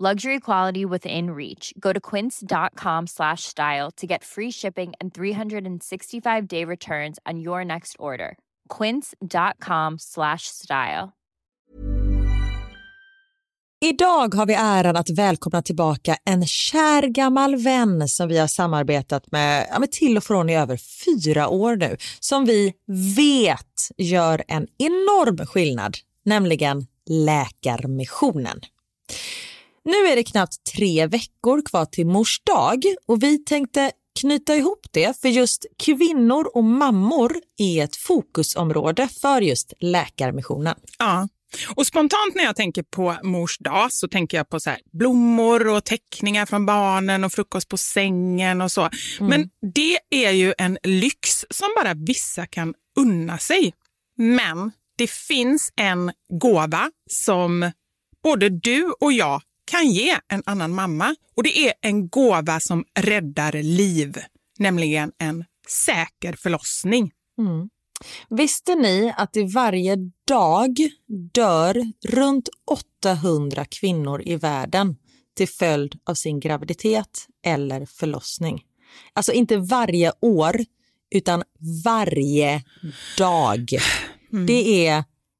Luxury quality within reach. Go to quince.com slash style to get free shipping and 365 day returns on your next order. Quince.com slash style. Idag har vi äran att välkomna tillbaka en kär gammal vän som vi har samarbetat med, ja, med till och från i över fyra år nu, som vi vet gör en enorm skillnad, nämligen Läkarmissionen. Nu är det knappt tre veckor kvar till mors dag och vi tänkte knyta ihop det för just kvinnor och mammor är ett fokusområde för just Läkarmissionen. Ja. Och spontant när jag tänker på mors dag så tänker jag på så blommor och teckningar från barnen och frukost på sängen och så. Mm. Men det är ju en lyx som bara vissa kan unna sig. Men det finns en gåva som både du och jag kan ge en annan mamma. Och det är en gåva som räddar liv, nämligen en säker förlossning. Mm. Visste ni att det varje dag dör runt 800 kvinnor i världen till följd av sin graviditet eller förlossning? Alltså inte varje år, utan varje dag. Mm. Det är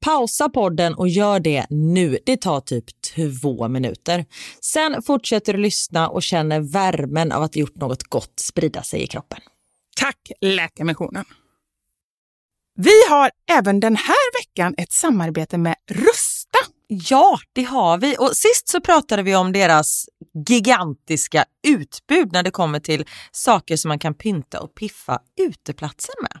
pausa podden och gör det nu. Det tar typ två minuter. Sen fortsätter du lyssna och känner värmen av att gjort något gott sprida sig i kroppen. Tack Läkarmissionen. Vi har även den här veckan ett samarbete med Rusta. Ja, det har vi. Och sist så pratade vi om deras gigantiska utbud när det kommer till saker som man kan pynta och piffa uteplatser med.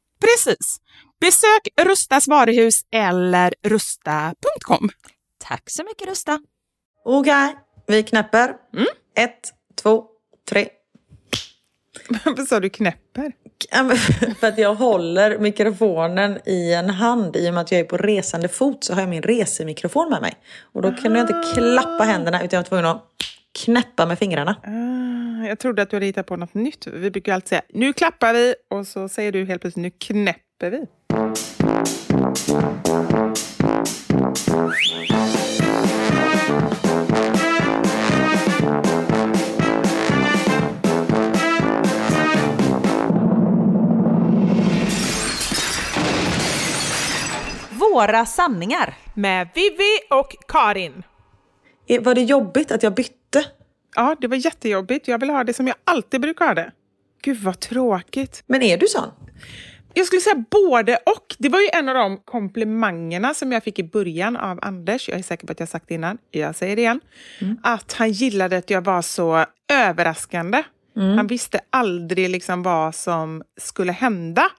Precis. Besök Rustas varuhus eller rusta.com. Tack så mycket Rusta. Okej, vi knäpper. Ett, två, tre. Varför sa du knäpper? För att jag håller mikrofonen i en hand i och med att jag är på resande fot så har jag min resemikrofon med mig. Och då kan jag inte klappa händerna utan jag var tvungen att knäppa med fingrarna. Ah, jag trodde att du hade hittat på något nytt. Vi brukar alltid säga nu klappar vi och så säger du helt plötsligt nu knäpper vi. Våra sanningar. Med Vivi och Karin. Var det jobbigt att jag bytte? Ja, det var jättejobbigt. Jag vill ha det som jag alltid brukar ha det. Gud vad tråkigt. Men är du sån? Jag skulle säga både och. Det var ju en av de komplimangerna som jag fick i början av Anders. Jag är säker på att jag sagt det innan. Jag säger det igen. Att han gillade att jag var så överraskande. Han visste aldrig liksom vad som skulle hända.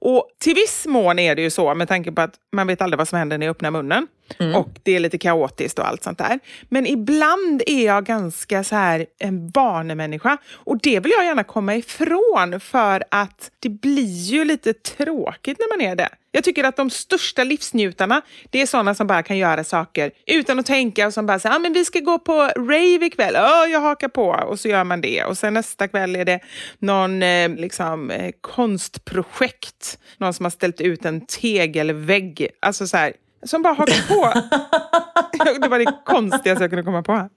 Och till viss mån är det ju så med tanke på att man vet aldrig vad som händer när jag öppnar munnen. Mm. Och det är lite kaotiskt och allt sånt där. Men ibland är jag ganska så här en vanemänniska. Och det vill jag gärna komma ifrån för att det blir ju lite tråkigt när man är det. Jag tycker att de största livsnjutarna, det är sådana som bara kan göra saker utan att tänka och som bara säger, ah, men vi ska gå på rave ikväll, oh, jag hakar på och så gör man det och sen nästa kväll är det någon eh, liksom, eh, konstprojekt, någon som har ställt ut en tegelvägg, alltså så här, som bara hakar på. det var det konstigaste jag kunde komma på.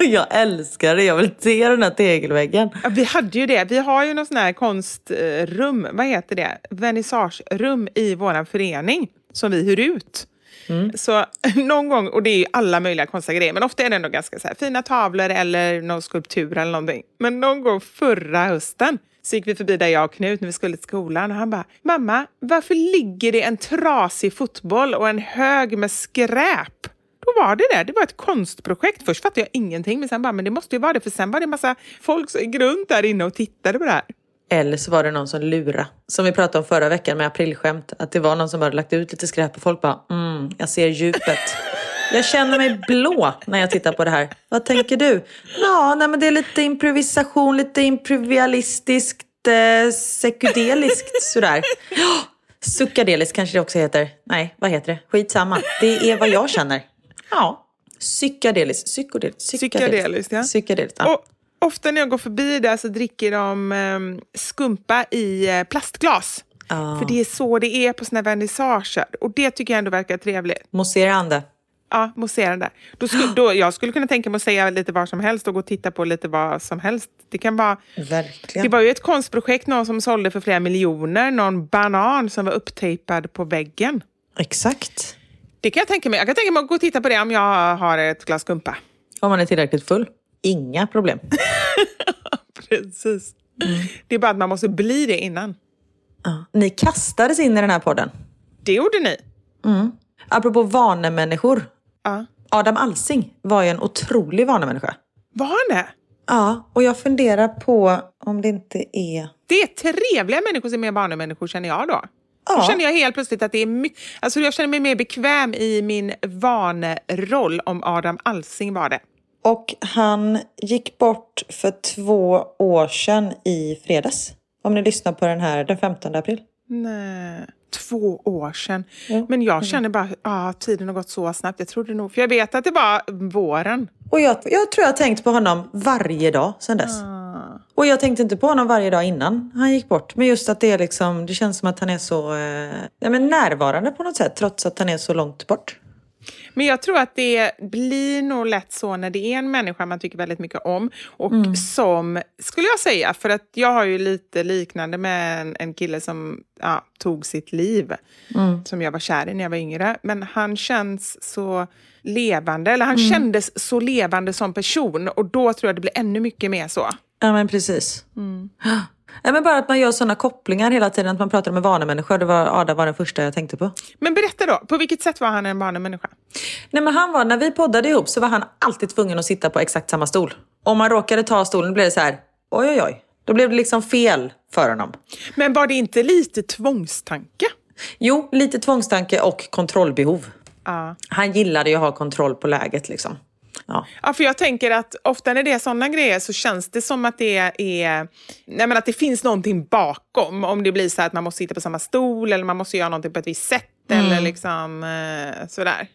Jag älskar det, jag vill se den här tegelväggen. Ja, vi hade ju det. Vi har ju något sånt här konstrum, vad heter det? Vernissagerum i vår förening som vi hyr ut. Så någon gång, och det är ju alla möjliga konstiga grejer, men ofta är det ändå ganska så här, fina tavlor eller någon skulptur eller någonting. Men någon gång förra hösten så gick vi förbi där jag och Knut när vi skulle till skolan och han bara, mamma, varför ligger det en trasig fotboll och en hög med skräp? Då var det det. Det var ett konstprojekt. Först fattade jag ingenting, men sen bara, men det måste ju vara det, för sen var det en massa folk som gick runt där inne och tittade på det här. Eller så var det någon som lura. Som vi pratade om förra veckan med aprilskämt. Att det var någon som hade lagt ut lite skräp och folk bara, mm, jag ser djupet. Jag känner mig blå när jag tittar på det här. Vad tänker du? Ja, nej, men det är lite improvisation, lite improvialistiskt, eh, sekudeliskt sådär. Ja, Suckadeliskt kanske det också heter. Nej, vad heter det? Skitsamma. Det är vad jag känner. Ja. Psykadeliskt. Psykodeliskt. Psykadeliskt, ja. Psykadeliskt, ja. Och ofta när jag går förbi där så dricker de um, skumpa i uh, plastglas. Ja. För det är så det är på såna vernissager. Och det tycker jag ändå verkar trevligt. Mousserande. Ja, mousserande. Då skulle, då, jag skulle kunna tänka mig att säga lite vad som helst och gå och titta på lite vad som helst. Det kan vara... Verkligen. Det var ju ett konstprojekt, någon som sålde för flera miljoner, någon banan som var upptejpad på väggen. Exakt. Det kan jag tänka mig. Jag kan tänka mig att gå och titta på det om jag har ett glas skumpa. Om man är tillräckligt full. Inga problem. Precis. Det är bara att man måste bli det innan. Ja. Ni kastades in i den här podden. Det gjorde ni. Apropå vanemänniskor. Ja. Adam Alsing var ju en otrolig vanemänniska. Var han det? Ja, och jag funderar på om det inte är... Det är trevliga människor som är vanemänniskor känner jag då. Ja. Då känner jag helt plötsligt att det är mycket... Alltså jag känner mig mer bekväm i min vaneroll om Adam Alsing var det. Och han gick bort för två år sedan i fredags. Om ni lyssnar på den här den 15 april. Nej, två år sedan. Ja. Men jag känner bara, ja, tiden har gått så snabbt. Jag trodde nog, för jag vet att det var våren. Och jag, jag tror jag har tänkt på honom varje dag sedan dess. Och jag tänkte inte på honom varje dag innan han gick bort. Men just att det är liksom, det känns som att han är så eh, men närvarande på något sätt. Trots att han är så långt bort. Men jag tror att det blir nog lätt så när det är en människa man tycker väldigt mycket om. Och som, skulle jag säga, för att jag har ju lite liknande med en, en kille som ja, tog sitt liv. Som jag var kär i när jag var yngre. Men han känns så levande, eller han kändes så levande som person. Och då tror jag det blir ännu mycket mer så. Ja men precis. Ja, men bara att man gör sådana kopplingar hela tiden. Att man pratar med vanemänniskor. Det var, Ada var den första jag tänkte på. Men berätta då, på vilket sätt var han en vanemänniska? Nej men han var, när vi poddade ihop så var han alltid tvungen att sitta på exakt samma stol. Om man råkade ta stolen blev det så här, oj oj oj. Då blev det liksom fel för honom. Men var det inte lite tvångstanke? Jo, lite tvångstanke och kontrollbehov. Ja. Han gillade ju att ha kontroll på läget liksom. Ja. Ja, för jag tänker att ofta när det är sådana grejer så känns det som att det är nej men att det finns någonting bakom. Om det blir så att man måste sitta på samma stol eller man måste göra någonting på ett visst sätt eller liksom eh, sådär.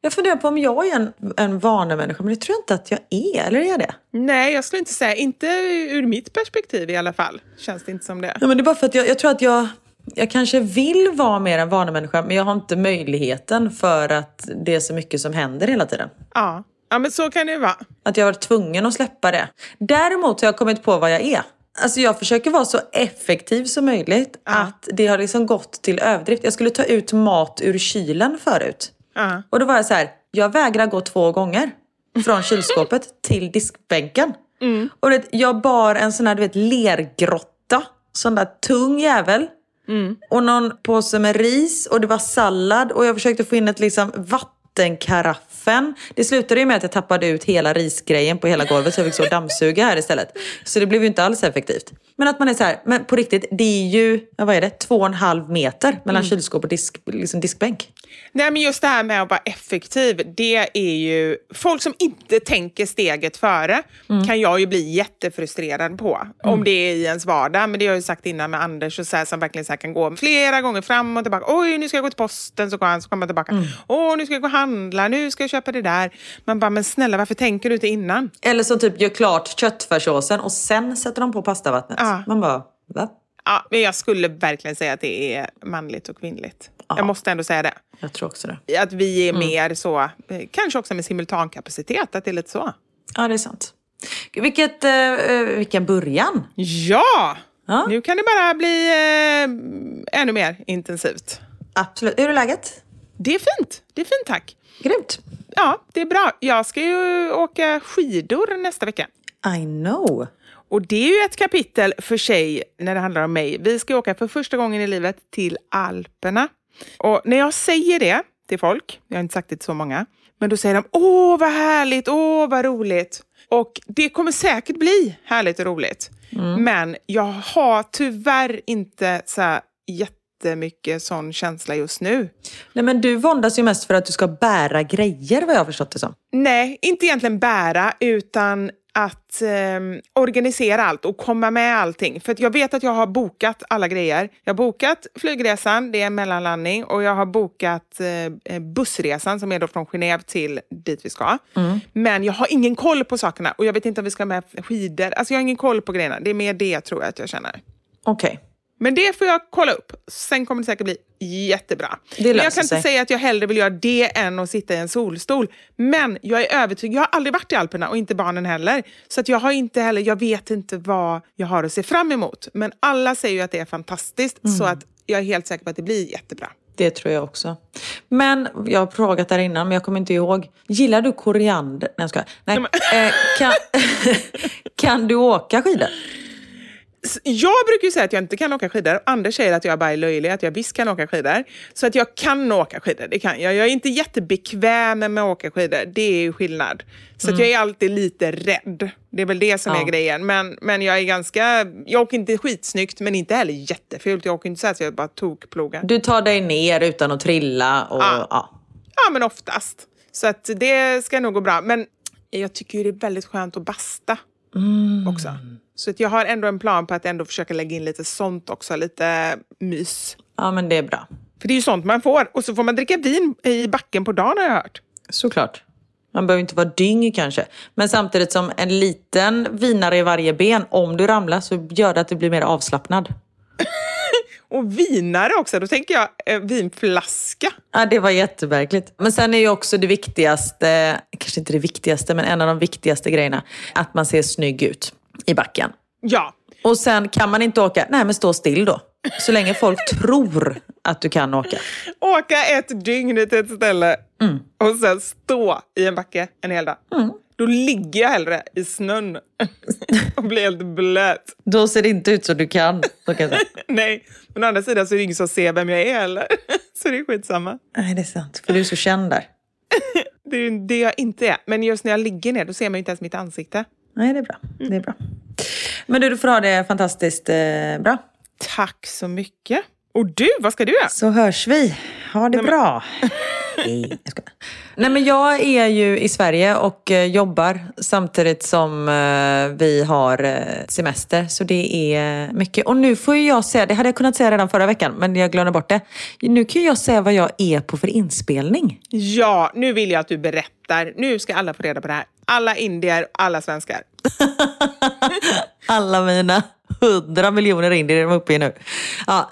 Jag funderar på om jag är en, en vanemänniska, men det tror jag inte att jag är. Eller är jag det? Nej, jag skulle inte säga, inte ur mitt perspektiv i alla fall. Känns det inte som det. Ja, men det är bara för att jag, jag tror att jag, jag kanske vill vara mer en vanemänniska, men jag har inte möjligheten för att det är så mycket som händer hela tiden. Ja. Ja, men så kan det ju vara. Att jag varit tvungen att släppa det. Däremot har jag kommit på vad jag är. Alltså jag försöker vara så effektiv som möjligt. Att det har liksom gått till överdrift. Jag skulle ta ut mat ur kylen förut. Ja. Och då var jag så här, jag vägrar gå två gånger. Från kylskåpet till diskbänken. Och det, jag bar en sån här du vet, lergrotta. Sån där tung jävel. Och någon påse med ris och det var sallad. Och jag försökte få in ett liksom vattenkaraffen. Det slutade ju med att jag tappade ut hela risgrejen på hela golvet så jag fick så dammsuga här istället. Så det blev ju inte alls effektivt. Men att man är så här, men på riktigt, det är ju, vad är det, två och en halv meter mellan kylskåp och disk, liksom diskbänk. Nej, men just det här med att vara effektiv, det är ju... Folk som inte tänker steget före kan jag ju bli jättefrustrerad på. Om det är i ens vardag. Men det har jag ju sagt innan med Anders, och så här, som verkligen så kan gå flera gånger fram och tillbaka. Oj, nu ska jag gå till posten, så går han, så kommer han tillbaka. Åh, nu ska jag gå och handla, nu ska jag köpa det där. Man bara, men snälla, varför tänker du inte innan? Eller som typ gör klart köttfärssåsen och sen sätter de på pastavattnet. Ja. Man bara, va? Ja, men jag skulle verkligen säga att det är manligt och kvinnligt. Jag måste ändå säga det. Jag tror också det. Att vi är mer så, eh, kanske också med simultankapacitet, att det är lite så. Ja, det är sant. Vilket, eh, eh, vilken början. Ja! Ja. Nu kan det bara bli eh, ännu mer intensivt. Absolut. Hur är läget? Det är fint. Det är fint, tack. Grymt. Ja, det är bra. Jag ska ju åka skidor nästa vecka. I know. Och det är ju ett kapitel för sig när det handlar om mig. Vi ska åka för första gången i livet till Alperna. Och när jag säger det till folk, jag har inte sagt det till så många, men då säger de åh vad härligt, åh vad roligt. Och det kommer säkert bli härligt och roligt. Men jag har tyvärr inte så här jättemycket sån känsla just nu. Nej, men du våndas ju mest för att du ska bära grejer vad jag har förstått det som. Nej, inte egentligen bära, utan att eh, organisera allt och komma med allting. För jag vet att jag har bokat alla grejer. Jag har bokat flygresan, det är en mellanlandning, och jag har bokat eh, bussresan som är då från Genève till dit vi ska. Mm. Men jag har ingen koll på sakerna och jag vet inte om vi ska med skidor. Alltså jag har ingen koll på grejerna. Det är mer det tror jag att jag känner. Okej. Okay. Men det får jag kolla upp. Sen kommer det säkert bli jättebra. Men jag kan sig. inte säga att jag hellre vill göra det än att sitta i en solstol. Men jag är övertygad. Jag har aldrig varit i Alperna och inte barnen heller. Så att jag har inte heller, jag vet inte vad jag har att se fram emot. Men alla säger ju att det är fantastiskt. Så att jag är helt säker på att det blir jättebra. Det tror jag också. Men jag har frågat där innan, men jag kommer inte ihåg. Gillar du koriander? Nej, jag ska. Nej. Eh, kan, kan du åka skidor? Jag brukar ju säga att jag inte kan åka skidor. Anders säger att jag bara är löjlig, att jag visst kan åka skidor. Så att jag kan åka skidor, det kan jag. Jag är inte jättebekväm med att åka skidor, det är ju skillnad. Så mm. att jag är alltid lite rädd. Det är väl det som ja. är grejen. Men, men jag är ganska, jag åker inte skitsnyggt men inte heller jättefult. Jag åker inte så att jag bara tokplogar. Du tar dig ner utan att trilla och ja. ja. Ja, men oftast. Så att det ska nog gå bra. Men jag tycker det är väldigt skönt att basta mm. också. Så jag har ändå en plan på att ändå försöka lägga in lite sånt också, lite mys. Ja, men det är bra. För det är ju sånt man får. Och så får man dricka vin i backen på dagen har jag hört. Såklart. Man behöver inte vara dyng kanske. Men samtidigt som en liten vinare i varje ben, om du ramlar så gör det att du blir mer avslappnad. och vinare också, då tänker jag eh, vinflaska. Ja, det var jättemärkligt. Men sen är ju också det viktigaste, kanske inte det viktigaste, men en av de viktigaste grejerna, att man ser snygg ut i backen. Ja. Och sen kan man inte åka, nej men stå still då. Så länge folk tror att du kan åka. Åka ett dygn till ett ställe mm. och sen stå i en backe en hel dag. Mm. Då ligger jag hellre i snön och blir helt blöt. Då ser det inte ut som du kan. kan Nej, men å andra sidan så är det ingen som ser vem jag är heller. Så det är skitsamma. Nej, det är sant. För du är så känd där. det är det jag inte är. Men just när jag ligger ner, då ser man inte ens mitt ansikte. Nej, det är bra. Det är bra. Men du, du får ha det fantastiskt eh, bra. Tack så mycket. Och du, vad ska du göra? Så hörs vi. Ha det Nej, bra. Nej, jag Nej, men jag är ju i Sverige och eh, jobbar samtidigt som eh, vi har eh, semester. Så det är mycket. Och nu får jag säga, det hade jag kunnat säga redan förra veckan, men jag glömde bort det. Nu kan jag säga vad jag är på för inspelning. Ja, nu vill jag att du berättar. Nu ska alla få reda på det här. Alla indier, alla svenskar. alla mina hundra miljoner indier är de uppe i nu. Ja.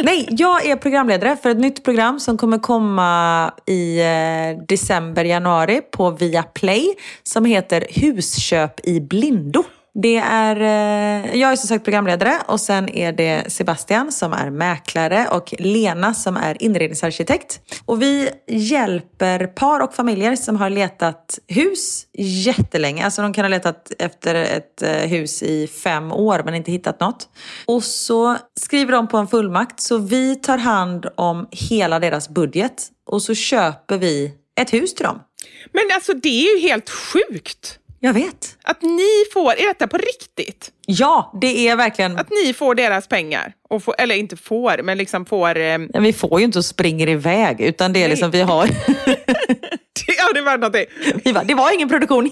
Nej, jag är programledare för ett nytt program som kommer komma i eh, december, januari på Viaplay som heter Husköp i blindo. Det är, eh, jag är som sagt programledare och sen är det Sebastian som är mäklare och Lena som är inredningsarkitekt. Och vi hjälper par och familjer som har letat hus jättelänge. Alltså de kan ha letat efter ett eh, hus i fem år men inte hittat något. Och så skriver de på en fullmakt så vi tar hand om hela deras budget och så köper vi ett hus till dem. Men alltså det är ju helt sjukt! Jag vet. Att ni får, är detta på riktigt? Ja, det är verkligen... Att ni får deras pengar? Och får, eller inte får, men liksom får... Eh... Men vi får ju inte och springer iväg, utan det är Nej. liksom vi har... ja, det var någonting. Vi bara, det var ingen produktion.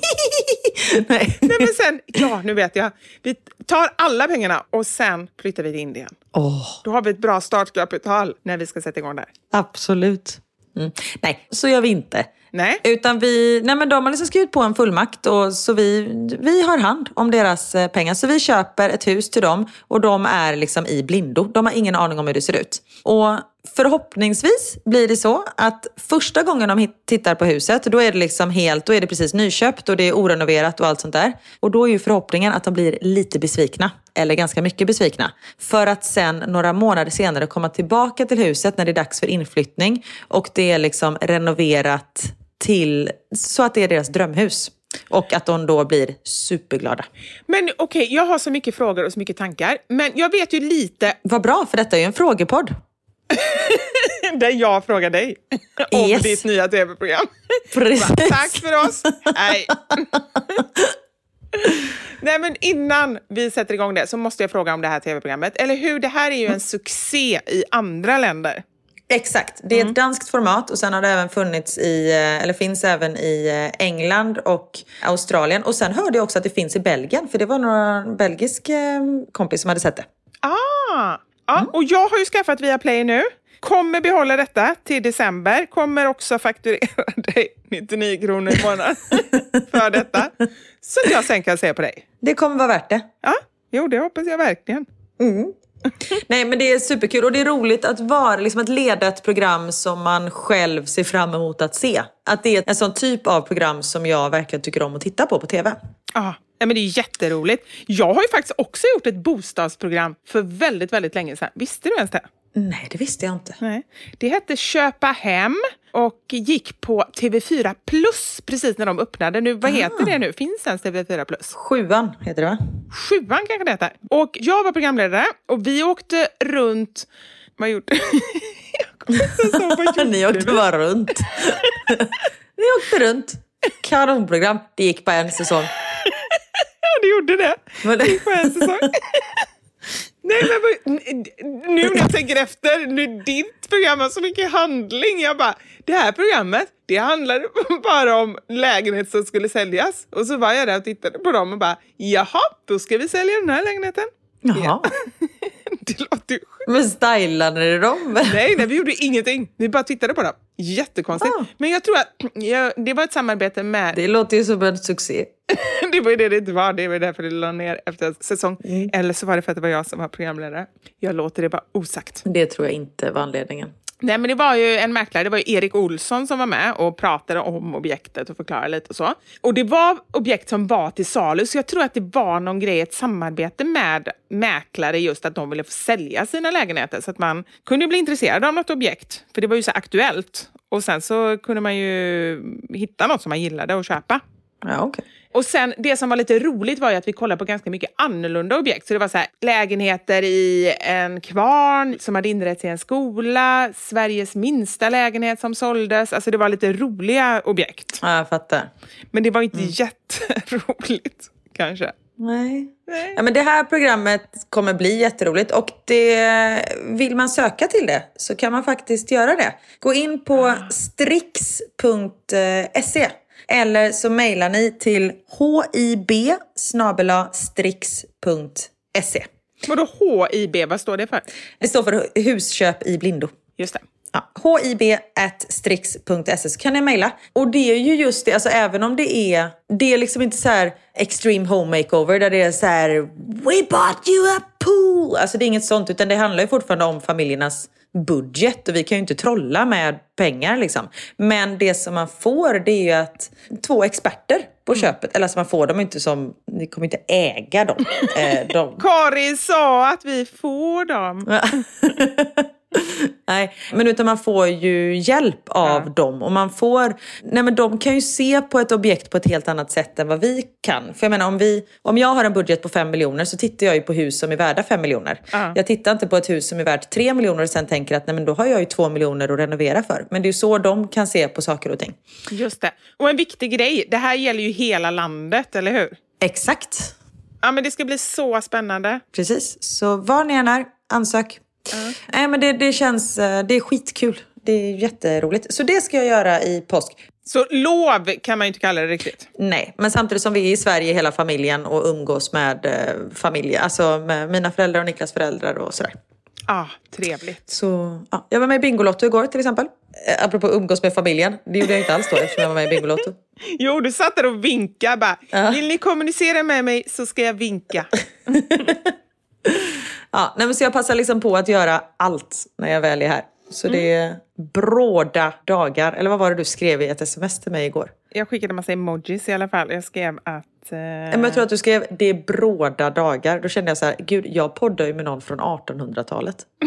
Nej. Nej, men sen, ja nu vet jag. Vi tar alla pengarna och sen flyttar vi till Indien. Oh. Då har vi ett bra startkapital när vi ska sätta igång där. Absolut. Mm. Nej, så gör vi inte. Nej. Utan vi, nej men de har liksom skrivit på en fullmakt och så vi, vi har hand om deras eh, pengar. Så vi köper ett hus till dem och de är liksom i blindo. De har ingen aning om hur det ser ut. Och Förhoppningsvis blir det så att första gången de tittar på huset, då är det liksom helt, då är det precis nyköpt och det är orenoverat och allt sånt där. Och då är ju förhoppningen att de blir lite besvikna, eller ganska mycket besvikna. För att sen några månader senare komma tillbaka till huset när det är dags för inflyttning och det är liksom renoverat till så att det är deras drömhus. Och att de då blir superglada. Men okej, okay, jag har så mycket frågor och så mycket tankar. Men jag vet ju lite... Vad bra, för detta är ju en frågepodd. Där jag frågar dig om yes. ditt nya tv-program. Tack för oss. Nej. Nej, men innan vi sätter igång det så måste jag fråga om det här tv-programmet. Eller hur? Det här är ju en succé i andra länder. Exakt, det är ett danskt format och sen har det även funnits i, eh, eller finns även i eh, England och Australien. Och sen hörde jag också att det finns i Belgien, för det var några belgisk eh, kompis som hade sett det. Ah, ja, och jag har ju skaffat Viaplay nu. Kommer behålla detta till december. Kommer också fakturera dig 99 kronor i månaden för detta. Så att jag sen kan se på dig. Det kommer vara värt det. Ja, jo det hoppas jag verkligen. Nej men det är superkul och det är roligt att vara, liksom att leda ett program som man själv ser fram emot att se. Att det är en sån typ av program som jag verkligen tycker om att titta på på TV. Ja, men det är jätteroligt. Jag har ju faktiskt också gjort ett bostadsprogram för väldigt, väldigt länge sedan. Visste du ens det? Nej, det visste jag inte. Nej. Det hette Köpa hem och gick på TV4 Plus precis när de öppnade. Nu, vad heter det nu? Finns ens TV4 Plus? Sjuan heter det va? Sjuan kanske det heter. Och jag var programledare och vi åkte runt... Vad gjorde Jag Ni åkte bara runt. Ni åkte runt. Kanonprogram. Det gick på en säsong. Ja, det gjorde det. Men det- på en säsong. Nej, men nu när jag tänker efter, nu ditt program har så mycket handling. Jag bara, det här programmet, det handlade bara om lägenhet som skulle säljas. Och så var jag där och tittade på dem och bara, jaha, då ska vi sälja den här lägenheten. Jaha. Det låter ju sjukt. Men stylade ni dem? Nej, nej, vi gjorde ingenting. Vi bara tittade på dem. Jättekonstigt. Ah. Men jag tror att jag, det var ett samarbete med Det låter ju som en succé. det var ju det det inte var. Det var därför det la ner efter säsong. Mm. Eller så var det för att det var jag som var programledare. Jag låter det bara osagt. Det tror jag inte var anledningen. Nej, men det var ju en mäklare, det var ju Erik Olsson som var med och pratade om objektet och förklarade lite och så. Och det var objekt som var till salu, så jag tror att det var någon grej, ett samarbete med mäklare just att de ville få sälja sina lägenheter så att man kunde bli intresserad av något objekt. För det var ju så aktuellt. Och sen så kunde man ju hitta något som man gillade och köpa. Ja, okej. Och sen det som var lite roligt var ju att vi kollade på ganska mycket annorlunda objekt. Så det var så här, lägenheter i en kvarn som hade inretts i en skola, Sveriges minsta lägenhet som såldes. Alltså det var lite roliga objekt. Ja, jag fattar. Men det var inte jätteroligt kanske. Nej. Ja, men det här programmet kommer bli jätteroligt och det, vill man söka till det så kan man faktiskt göra det. Gå in på strix.se eller så mejlar ni till hib strix.se. Vadå HIB, vad står det för? Det står för husköp i blindo. Just det. Ja, hib.strix.se så kan ni mejla. Och det är ju just det, alltså även om det är, det är liksom inte så här extreme home makeover där det är så här We bought you a pool! Alltså det är inget sånt utan det handlar ju fortfarande om familjernas budget och vi kan ju inte trolla med pengar liksom. Men det som man får det är ju att två experter på köpet, eller alltså man får dem inte som, ni kommer inte äga dem. Eh, de, Karin sa att vi får dem. Nej, men utan man får ju hjälp av dem och man får, nej men de kan ju se på ett objekt på ett helt annat sätt än vad vi kan. För jag menar om vi, om jag har en budget på 5 miljoner så tittar jag ju på hus som är värda 5 miljoner. Ja. Jag tittar inte på ett hus som är värt 3 miljoner och sen tänker att nej men då har jag ju 2 miljoner att renovera för. Men det är ju så de kan se på saker och ting. Just det. Och en viktig grej, det här gäller ju hela landet, eller hur? Exakt, Ja, men det ska bli så spännande. precis. Så var ni än är, ansök. Nej men det, det känns, eh, det är skitkul. Det är jätteroligt. Så det ska jag göra i påsk. Så lov kan man ju inte kalla det riktigt. Nej, men samtidigt som vi är i Sverige hela familjen och umgås med eh, familj, alltså med mina föräldrar och Niklas föräldrar och sådär. Ah, trevligt. Så ja, jag var med i Bingolotto igår till exempel. Eh, apropå umgås med familjen. Det gjorde jag inte alls då eftersom jag var med i Bingolotto. Jo, du satt där och vinkade bara. Ja. Vill ni kommunicera med mig så ska jag vinka. Ja, nej, men så jag passar liksom på att göra allt när jag väl är här. Så det är bråda dagar. Eller vad var det du skrev i ett sms till mig igår? Jag skickade en massa emojis i alla fall. Jag skrev att... Eh... Men jag tror att du skrev det är bråda dagar. Då kände jag så här, gud jag poddar ju med någon från 1800-talet.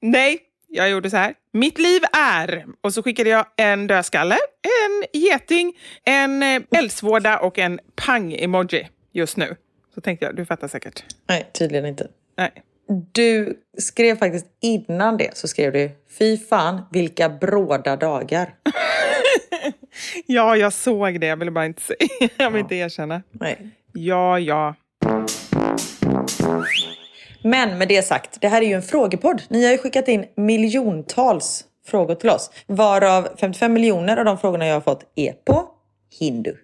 Nej, jag gjorde så här. Mitt liv är... Och så skickade jag en dödskalle, en geting, en eh, eldsvåda och en pang-emoji just nu. Så tänkte jag, du fattar säkert. Nej, tydligen inte. Nej. Du skrev faktiskt innan det så skrev du Fy fan vilka bråda dagar. Ja, jag såg det. Jag ville bara inte säga. Jag vill inte erkänna. Nej. Ja, ja. Men med det sagt, det här är ju en frågepodd. Ni har ju skickat in miljontals frågor till oss. Varav 55 miljoner av de frågorna jag har fått är på hindu.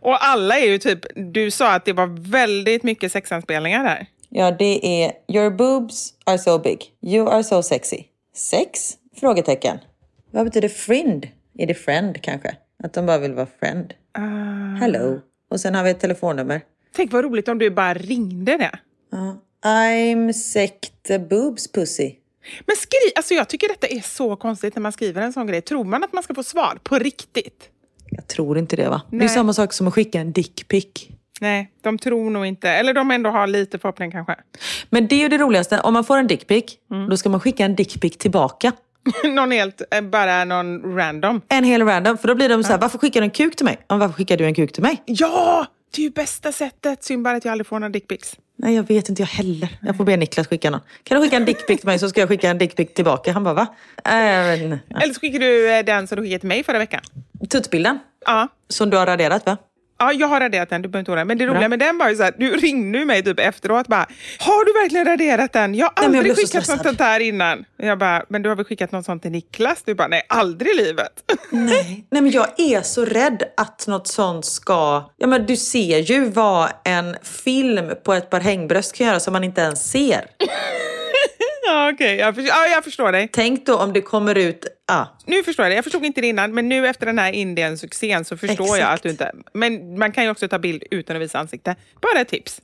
Och alla är ju typ, du sa att det var väldigt mycket sexanspelningar där. Ja, det är Your boobs are so big. You are so sexy. Sex? Frågetecken. Vad betyder friend? Är det friend kanske? Att de bara vill vara friend. Hello. Och sen har vi ett telefonnummer. Tänk vad roligt om du bara ringde det. Ja. I'm sect boobs pussy. Men skriv, alltså jag tycker detta är så konstigt när man skriver en sån grej. Tror man att man ska få svar på riktigt? Jag tror inte det va? Det är Nej. samma sak som att skicka en dickpic. Nej, de tror nog inte. Eller de ändå har lite förhoppning kanske. Men det är ju det roligaste. Om man får en dickpic, då ska man skicka en dickpic tillbaka. någon helt, eh, bara någon random. En hel random. För då blir de så här, varför skickar du en kuk till mig? Ja, varför skickar du en kuk till mig? Ja! Det är ju bästa sättet. Synd bara att jag aldrig får några dickpics. Nej, jag vet inte jag heller. Jag får be Niklas skicka någon. Kan du skicka en dickpic till mig så ska jag skicka en dickpic tillbaka. Han bara, va? Äh. Eller så skickar du eh, den som du skickade till mig förra veckan. Tuttbilden, Ja. som du har raderat va? Ja, jag har raderat den, du behöver inte oroa dig. Men det roliga med den var ju så här, du ringde ju mig typ efteråt bara, har du verkligen raderat den? Jag har Nej, jag aldrig så skickat något sånt här innan. Jag bara, men du har väl skickat något sånt till Niklas? Du bara, nej, aldrig i livet. Nej. Nej, men jag är så rädd att något sånt ska... Ja, men du ser ju vad en film på ett par hängbröst kan göra som man inte ens ser. Ja, okej, jag, för, ja, jag förstår dig. Tänk då om det kommer ut... Ah, Nu förstår jag det. Jag förstod inte det innan, men nu efter den här Indien-succén så förstår jag Exakt. att du inte... Men man kan ju också ta bild utan att visa ansikte. Bara ett tips.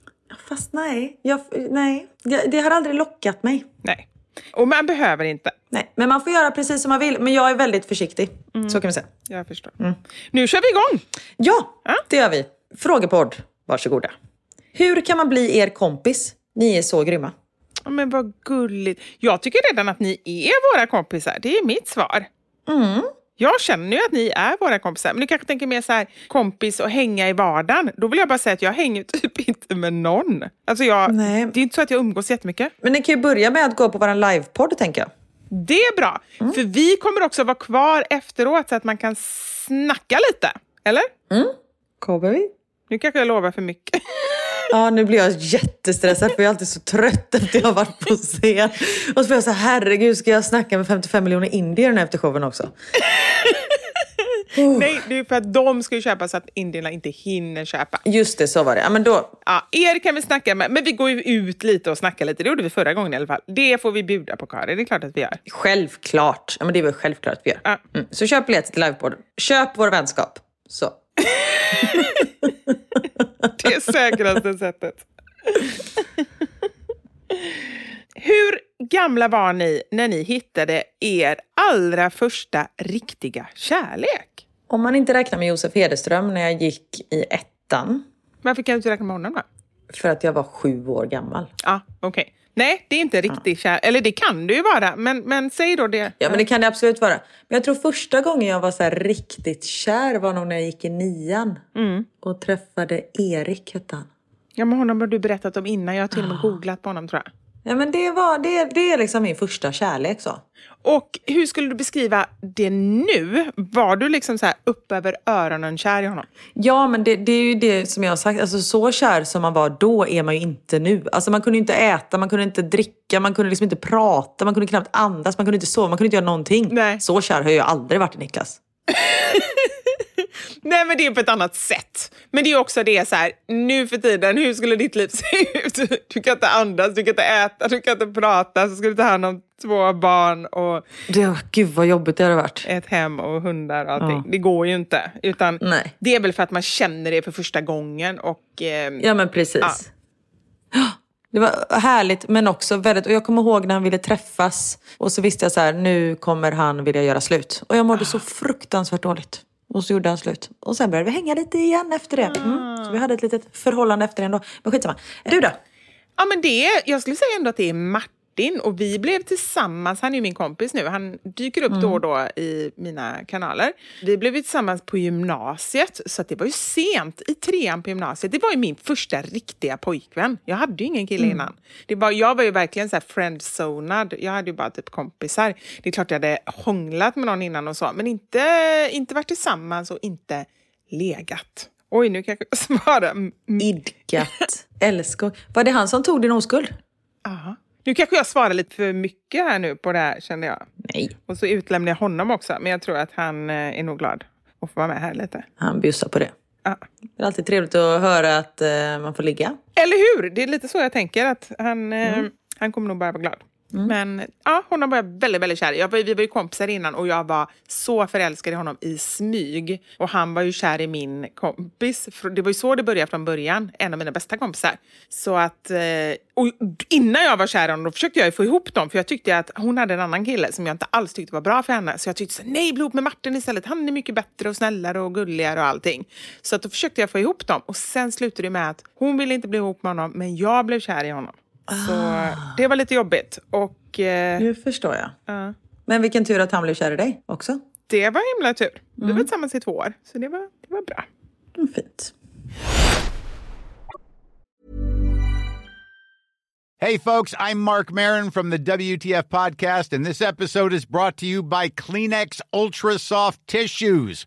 fast nej, jag, nej. Jag- det har aldrig lockat mig. Nej. Och man behöver inte. Nej, men man får göra precis som man vill. Men jag är väldigt försiktig. Så kan vi säga. Jag förstår. Nu kör vi igång! Ja, Ja. det gör vi. Frågepodd. Varsågoda. Hur kan man bli er kompis? Ni är så grymma. Men vad gulligt. Jag tycker redan att ni är våra kompisar. Det är mitt svar. Jag känner ju att ni är våra kompisar. Men du kanske tänker mer så här, kompis och hänga i vardagen. Då vill jag bara säga att jag hänger typ inte med någon. Alltså jag, Nej. Det är inte så att jag umgås jättemycket. Men ni kan ju börja med att gå på vår livepodd, tänker jag. Det är bra, för vi kommer också vara kvar efteråt så att man kan snacka lite. Eller? Kommer vi? Nu kanske jag lovar för mycket. Ja, nu blir jag jättestressad för jag är alltid så trött efter jag har varit på scen. Och så blir jag så här, herregud, ska jag snacka med 55 miljoner indier efter showen också? Nej, det är för att de ska ju köpa så att indierna inte hinner köpa. Just det, så var det. Ja, men då, Ja, er kan vi snacka med, men vi går ju ut lite och snackar lite. Det gjorde vi förra gången i alla fall. Det får vi bjuda på, Karin. Det är klart att vi gör. självklart. Ja, men det är väl självklart att vi gör. Ja. Mm. Så köp biljetter till livepodden. Köp vår vänskap. Så. Det är säkraste sättet. Hur gamla var ni när ni hittade er allra första riktiga kärlek? Om man inte räknar med Josef Hederström när jag gick i ettan. Varför kan du inte räkna med honom då? För att jag var sju år gammal. Ja, okej. Nej, det är inte riktigt kär... Eller det kan det ju vara, men, men säg då det. Ja, men det kan det absolut vara. Men jag tror första gången jag var så här riktigt kär var nog när jag gick i nian. Och träffade Erik, hette han. Ja, men honom har du berättat om innan. Jag har till och med googlat på honom tror jag. Ja, men det, var, det, det är liksom min första kärlek så. Och hur skulle du beskriva det nu? Var du liksom så här upp över öronen kär i honom? Ja, men det, det är ju det som jag har sagt. Alltså, så kär som man var då är man ju inte nu. Alltså, man kunde inte äta, man kunde inte dricka, man kunde liksom inte prata, man kunde knappt andas, man kunde inte sova, man kunde inte göra någonting. Nej. Så kär har jag aldrig varit i Niklas. Nej, men det är på ett annat sätt. Men det är också det så här, nu för tiden, hur skulle ditt liv se ut? Du kan inte andas, du kan inte äta, du kan inte prata, så ska du ta hand om två barn och Det, gud vad jobbigt det hade varit. ett hem och hundar och allting. Ja. Det går ju inte. Utan Nej. Det är väl för att man känner det för första gången och eh, Ja men precis. Ja. Det var härligt men också väldigt, och jag kommer ihåg när han ville träffas och så visste jag så här, nu kommer han vilja göra slut. Och jag mådde så fruktansvärt dåligt. Och så gjorde han slut. Och sen började vi hänga lite igen efter det. Mm. Så vi hade ett litet förhållande efter det ändå. Men skitsamma. Du då? Ja, men det jag skulle säga ändå att det är Martin och vi blev tillsammans, han är ju min kompis nu, han dyker upp då och då i mina kanaler. Vi blev tillsammans på gymnasiet, så det var ju sent i trean på gymnasiet. Det var ju min första riktiga pojkvän. Jag hade ju ingen kille innan. Det var, jag var ju verkligen så här friendzonad, jag hade ju bara typ kompisar. Det är klart jag hade hånglat med någon innan och så, men inte, inte varit tillsammans och inte legat. Oj, nu kanske jag svarar. Mm, Idkat. Älskog. Var det han som tog din oskuld? aha. Nu kanske jag svarar lite för mycket här nu på det här känner jag. Nej, Och så utlämnar jag honom också. Men jag tror att han eh, är nog glad att få vara med här lite. han bjussar på det. Ja. Det är alltid trevligt att höra att eh, man får ligga. Eller hur? Det är lite så jag tänker. att Han, eh, han kommer nog bara vara glad. Mm. Men ja, hon var varit väldigt, väldigt kär. Jag vi var ju kompisar innan och jag var så förälskad i honom i smyg. Och han var ju kär i min kompis. Det var ju så det började från början. En av mina bästa kompisar. Så att... Eh, och innan jag var kär i honom då försökte jag ju få ihop dem. För jag tyckte att hon hade en annan kille som jag inte alls tyckte var bra för henne. Så jag tyckte så, nej, bli ihop med Martin istället. Han är mycket bättre och snällare och gulligare och allting. Så att då försökte jag få ihop dem. Och sen slutade det med att hon ville inte bli ihop med honom, men jag blev kär i honom. Så det var lite jobbigt. Och eh, Nu förstår jag. ja, Men vilken tur att han blev kär i dig också. det var himla tur. Vi var tillsammans i två år, så det var, det var bra. Mm, Fint. Hey, folks, I'm Mark Marin from the WTF Podcast, and this episode is brought to you by Kleenex Ultra Soft Tissues,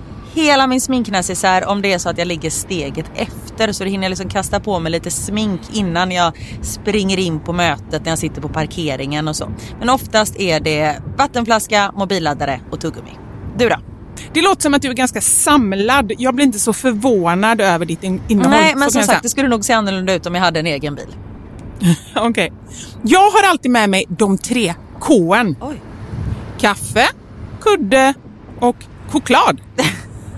hela min sminknäsisär om det är så att jag ligger steget efter så då hinner jag liksom kasta på mig lite smink innan jag springer in på mötet när jag sitter på parkeringen och så. Men oftast är det vattenflaska, mobilladdare och tuggummi. Du då? Det låter som att du är ganska samlad. Jag blir inte så förvånad över ditt in innehåll. Nej, men som sagt det skulle nog se annorlunda ut om jag hade en egen bil. Okej. Jag har alltid med mig de tre. Oj. Kaffe, kudde och choklad.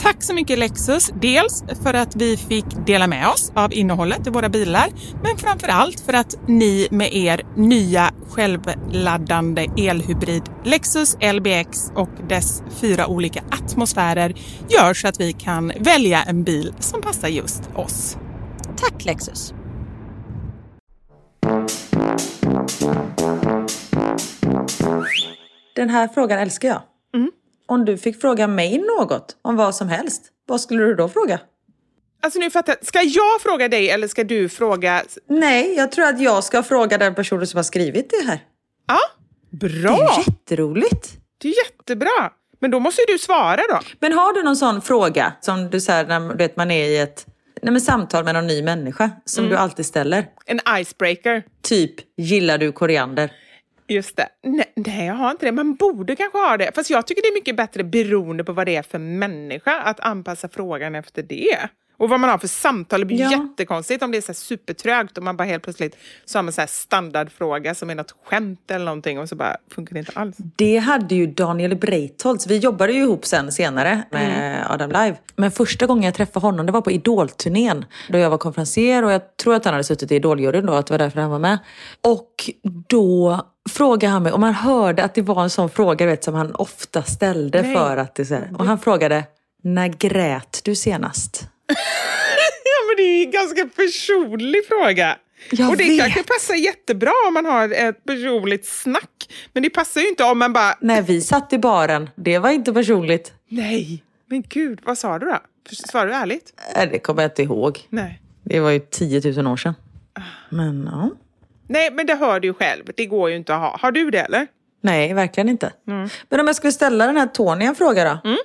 Tack så mycket Lexus, dels för att vi fick dela med oss av innehållet i våra bilar, men framför allt för att ni med er nya självladdande elhybrid Lexus LBX och dess fyra olika atmosfärer gör så att vi kan välja en bil som passar just oss. Tack Lexus! Den här frågan älskar jag. Om du fick fråga mig något om vad som helst, vad skulle du då fråga? Alltså nu fattar jag. Ska jag fråga dig eller ska du fråga? Nej, jag tror att jag ska fråga den personen som har skrivit det här. Ja, Det är bra. jätteroligt. Det är jättebra. Men då måste ju du svara då. Men har du någon sån fråga som du säger när du vet, man är i ett nej, men samtal med någon ny människa som Mm. du alltid ställer? En icebreaker. Typ, gillar du koriander? Just det. Nej, nej, jag har inte det. Man borde kanske ha det. Fast jag tycker det är mycket bättre beroende på vad det är för människa att anpassa frågan efter det. Och vad man har för samtal. Det blir Ja. jättekonstigt om det är så supertrögt och man bara helt plötsligt så har man så standardfråga som är något skämt eller någonting och så bara funkar det inte alls. Det hade ju Daniel Breitholtz. Vi jobbade ju ihop sen senare med Adam Live. Men första gången jag träffade honom det var på Idol-turnén. Då jag var konferencier och jag tror att han hade suttit i Idoljuryn då, att det var därför han var med. Och då frågade han mig, och man hörde att det var en sån fråga vet, som han ofta ställde Nej. för att det så här. Och han frågade, när grät du senast? Ja, men det är ju en ganska personlig fråga. Jag och det vet. kanske passar jättebra om man har ett personligt snack. Men det passar ju inte om man bara, När vi satt i baren, det var inte personligt. nej, men gud, vad sa du då? Svarar du ärligt? Äh, Det kommer jag inte ihåg. Nej. Det var ju 10 000 år sedan. Men ja. Nej, men det hör du ju själv. Det går ju inte att ha. Har du det eller? Nej, verkligen inte. Men om jag skulle ställa den här Tony en fråga då.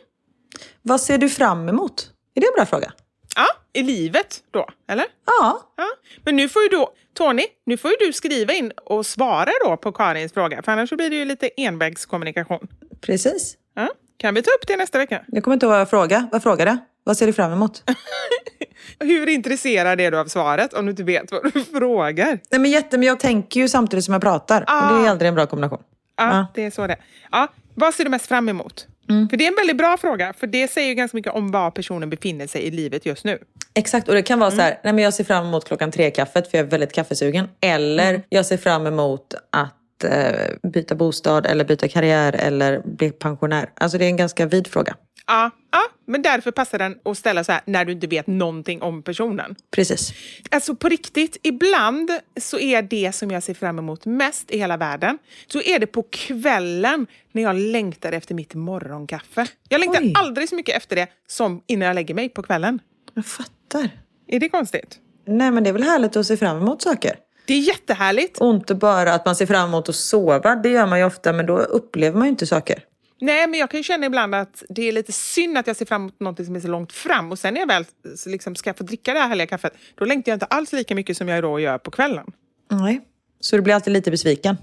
Vad ser du fram emot? Är det en bra fråga? Ja, i livet då, eller? Ja. Ja. Men nu får ju då, Tony, nu får ju du skriva in och svara då på Karins fråga. För annars så blir det ju lite envägskommunikation. Precis. Ja. Kan vi ta upp det nästa vecka? Jag kommer inte ihåg vad jag frågade. Vad frågade? Vad ser du fram emot? Hur intresserad är du av svaret om du inte vet vad du frågar? Nej men jätte, men jag tänker ju samtidigt som jag pratar. Och det är aldrig en bra kombination. Ja, Ja. det är så det. Ja, vad ser du mest fram emot? För det är en väldigt bra fråga, för det säger ju ganska mycket om var personen befinner sig i livet just nu. Exakt, och det kan vara så här, nej men jag ser fram emot klockan tre kaffet för jag är väldigt kaffesugen. Eller jag ser fram emot att att eh, byta bostad eller byta karriär eller bli pensionär. Alltså det är en ganska vid fråga. Ja, ja, men därför passar den att ställa så här när du inte vet någonting om personen. Precis. Alltså på riktigt, ibland så är det som jag ser fram emot mest i hela världen, så är det på kvällen när jag längtar efter mitt morgonkaffe. Jag längtar Oj. aldrig så mycket efter det som innan jag lägger mig på kvällen. Jag fattar. Är det konstigt? Nej men det är väl härligt att se fram emot saker. Det är jättehärligt. Och inte bara att man ser fram emot att sova. Det gör man ju ofta men då upplever man ju inte saker. Nej, men jag kan ju känna ibland att det är lite synd att jag ser fram emot något som är så långt fram och sen när jag väl liksom ska få dricka det här härliga kaffet, då längtar jag inte alls lika mycket som jag då gör på kvällen. Nej. Så du blir alltid lite besviken?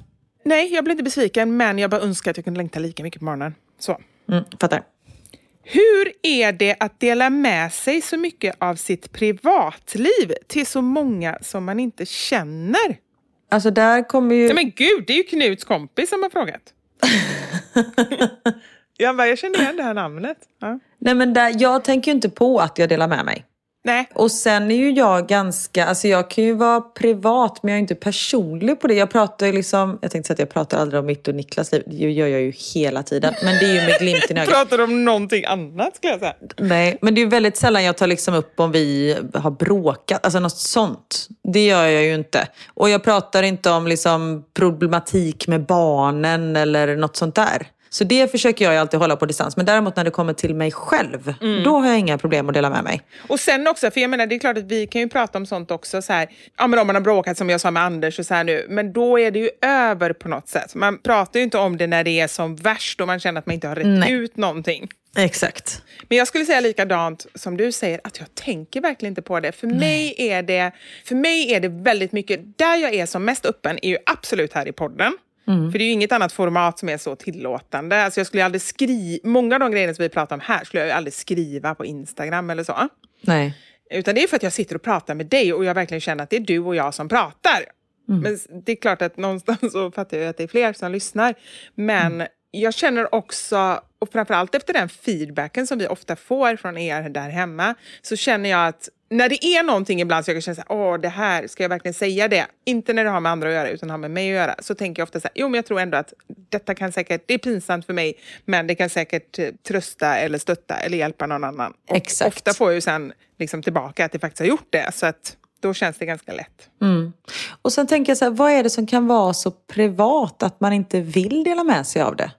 Nej, jag blir inte besviken, men jag bara önskar att jag kunde längta lika mycket på morgonen. Så. Mm, fattar. Hur är det att dela med sig så mycket av sitt privatliv till så många som man inte känner? Alltså där kommer ju... Nej, men gud, det är ju Knuts kompis som har frågat. jag bara, jag känner igen det här namnet. Ja. Nej men där, jag tänker ju inte på att jag delar med mig. Nej, Och sen är ju jag ganska, alltså jag kan ju vara privat men jag är inte personlig på det. Jag pratar ju liksom, jag tänkte säga att jag pratar aldrig om mitt och Niklas liv. Det gör jag ju hela tiden. Men det är ju med glimten i ögat. pratar om någonting annat skulle jag säga. Nej, men det är ju väldigt sällan jag tar liksom upp om vi har bråkat, alltså något sånt. Det gör jag ju inte. Och jag pratar inte om liksom problematik med barnen eller något sånt där. Så det försöker jag alltid hålla på distans. Men däremot när det kommer till mig själv, då har jag inga problem att dela med mig. Och sen också, för jag menar det är klart att vi kan ju prata om sånt också så här, ja men om man har bråkat som jag sa med Anders och så här nu, men då är det ju över på något sätt. Man pratar ju inte om det när det är som värst och man känner att man inte har rätt Nej. ut någonting. Exakt. Men jag skulle säga likadant som du säger, att jag tänker verkligen inte på det. För mig, är det, för mig är det väldigt mycket, där jag är som mest öppen är ju absolut här i podden. För det är ju inget annat format som är så tillåtande. Alltså jag skulle aldrig skriva, många av de grejerna som vi pratar om här skulle jag aldrig skriva på Instagram eller så. Nej. Utan det är för att jag sitter och pratar med dig och jag verkligen känner att det är du och jag som pratar. Men det är klart att någonstans så fattar jag att det är fler som lyssnar. Men jag känner också, och framförallt efter den feedbacken som vi ofta får från er där hemma, så känner jag att när det är någonting ibland så jag kan känna så här, åh det här, ska jag verkligen säga det? Inte när det har med andra att göra utan har med mig att göra. Så tänker jag ofta så här, jo men jag tror ändå att detta kan säkert, det är pinsamt för mig, men det kan säkert eh, trösta eller stötta eller hjälpa någon annan. Och Exakt. Ofta får jag ju sen liksom tillbaka att det faktiskt har gjort det, så att då känns det ganska lätt. Och sen tänker jag så här, vad är det som kan vara så privat att man inte vill dela med sig av det?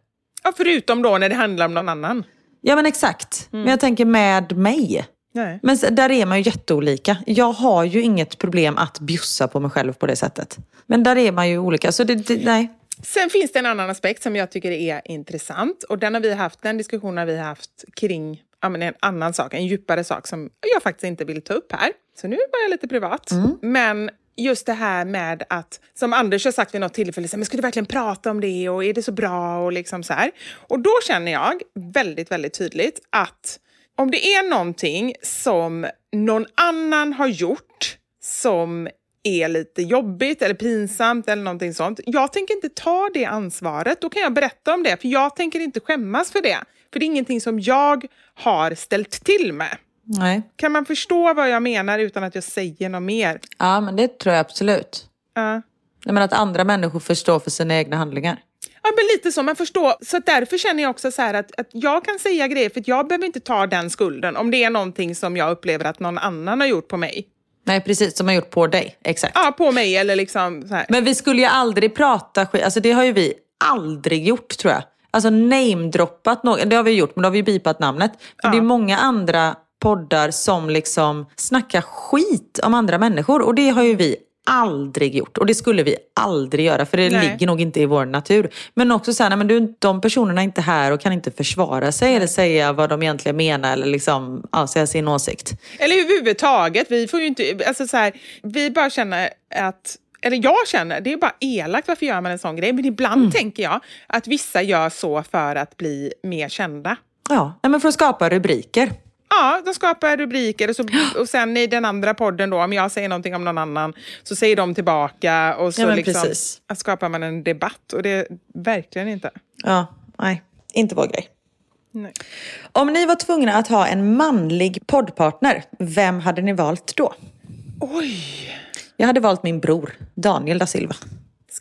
Ja, förutom då när det handlar om någon annan. Ja men exakt. Men jag tänker med mig. Nej. Men där är man ju jätteolika. Jag har ju inget problem att bjussa på mig själv på det sättet. Men där är man ju olika. Så det, det, nej. Sen finns det en annan aspekt som jag tycker är intressant och den har vi haft, den diskussionen har vi haft kring ja, men en annan sak, en djupare sak som jag faktiskt inte vill ta upp här. Så nu var jag lite privat. Men just det här med att, som Anders har sagt vid något tillfälle, men ska du verkligen prata om det och är det så bra och liksom så här. Och då känner jag väldigt, väldigt tydligt att om det är någonting som någon annan har gjort som är lite jobbigt eller pinsamt eller någonting sånt. Jag tänker inte ta det ansvaret. Då kan jag berätta om det, för jag tänker inte skämmas för det. För det är ingenting som jag har ställt till med. nej. Kan man förstå vad jag menar utan att jag säger något mer? Ja men det tror jag absolut. Ja. Jag menar att andra människor förstår för sina egna handlingar. Ja, men lite så. Man förstår. Så därför känner jag också så att, att jag kan säga grejer för att jag behöver inte ta den skulden om det är någonting som jag upplever att någon annan har gjort på mig. Nej precis, som har gjort på dig. Exakt. Ja, på mig eller liksom så här. Men vi skulle ju aldrig prata skit, alltså det har ju vi aldrig gjort tror jag. Alltså namedroppat något, det har vi gjort men då har vi bipat namnet. Men det är många andra poddar som liksom snackar skit om andra människor och det har ju vi aldrig gjort och det skulle vi aldrig göra för det Nej. ligger nog inte i vår natur. Men också så här, nej, men du, de personerna är inte här och kan inte försvara sig eller säga vad de egentligen menar eller liksom, ja, säga sin åsikt. Eller överhuvudtaget, vi får ju inte, alltså så här, vi bara känner att eller jag känner, det är bara elakt varför gör man en sån grej, men ibland tänker jag att vissa gör så för att bli mer kända. Ja, nej, men för att skapa rubriker. Ja, de skapar rubriker och, så, och sen i den andra podden då, om jag säger någonting om någon annan, så säger de tillbaka och så Ja, liksom skapar man en debatt och det är verkligen inte. Ja, nej, inte vår grej. Nej. Om ni var tvungna att ha en manlig poddpartner, vem hade ni valt då? Oj! Jag hade valt min bror, Daniel da Silva.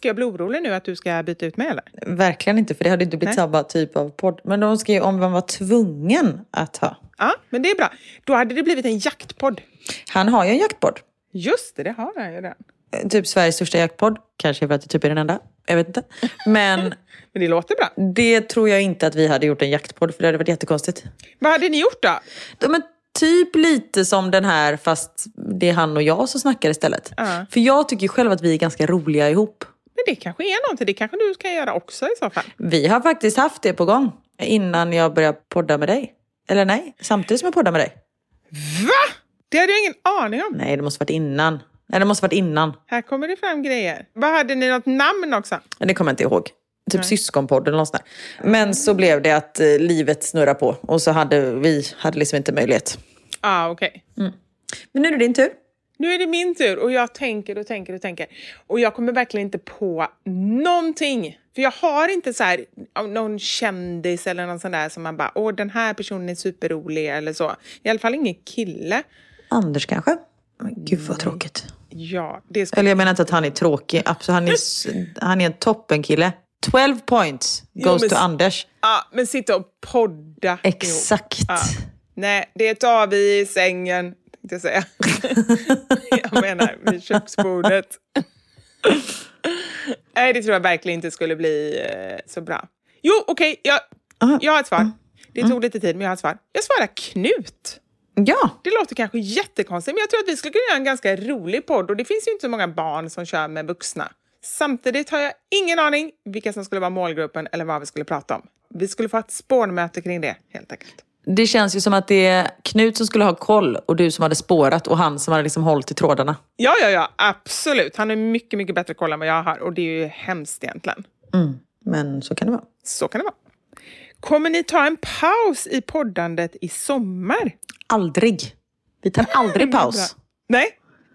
Ska jag bli orolig nu att du ska byta ut mig eller? Verkligen inte, för det hade inte blivit Nej. samma typ av podd. Men de ska ju om man var tvungen att ha. Ja, men det är bra. Då hade det blivit en jaktpodd. Han har ju en jaktpodd. Just det, det har han ju redan. Eh, Typ Sveriges största jaktpodd. Kanske för att det typ är den enda. Jag vet inte. Men Men det låter bra. det tror jag inte att vi hade gjort en jaktpodd, för det hade varit jättekonstigt. Vad hade ni gjort då? De är typ lite som den här, fast det är han och jag som snackar istället. Ja. För jag tycker själv att vi är ganska roliga ihop. Men det kanske är någonting. Det kanske du kan göra också i så fall. Vi har faktiskt haft det på gång innan jag började podda med dig. Eller nej, samtidigt som jag poddade med dig. Va? Det hade jag ingen aning om. Nej, det måste varit innan. Nej, det måste varit innan. Här kommer det fram grejer. Vad Hade ni något namn också? Det kommer jag inte ihåg. Typ syskonpodden eller något sånt där. Men så blev det att eh, livet snurrade på och så hade vi hade liksom inte möjlighet. Ja, ah, okej. Men nu är det din tur. Nu är det min tur och jag tänker och tänker och tänker. Och jag kommer verkligen inte på någonting. För jag har inte så här någon kändis eller någon sån där som man bara, åh den här personen är superrolig eller så. I alla fall ingen kille. Anders kanske? Men gud vad tråkigt. Ja, det ska... Eller jag menar inte att han är tråkig. Absolut, han är, han är en toppenkille. 12 points goes men to Anders. Ja, men sitta och podda. Exakt. Ja. Nej, det tar vi i sängen, tänkte jag säga. jag menar vid köksbordet. Nej, det tror jag verkligen inte skulle bli eh, så bra. Jo, okej, jag, Ah. jag har ett svar. Mm. Det tog lite tid, men jag har ett svar. Jag svarar Knut. Ja, Det låter kanske jättekonstigt, men jag tror att vi skulle kunna göra en ganska rolig podd och det finns ju inte så många barn som kör med vuxna. Samtidigt har jag ingen aning vilka som skulle vara målgruppen eller vad vi skulle prata om. Vi skulle få ett spårmöte kring det, helt enkelt. Det känns ju som att det är Knut som skulle ha koll och du som hade spårat och han som hade liksom hållit i trådarna. Ja, ja, ja, absolut. Han har mycket, mycket bättre koll än vad jag har och det är ju hemskt egentligen. Mm. Men så kan det vara. Så kan det vara. Kommer ni ta en paus i poddandet i sommar? Aldrig. Vi tar aldrig paus. Nej,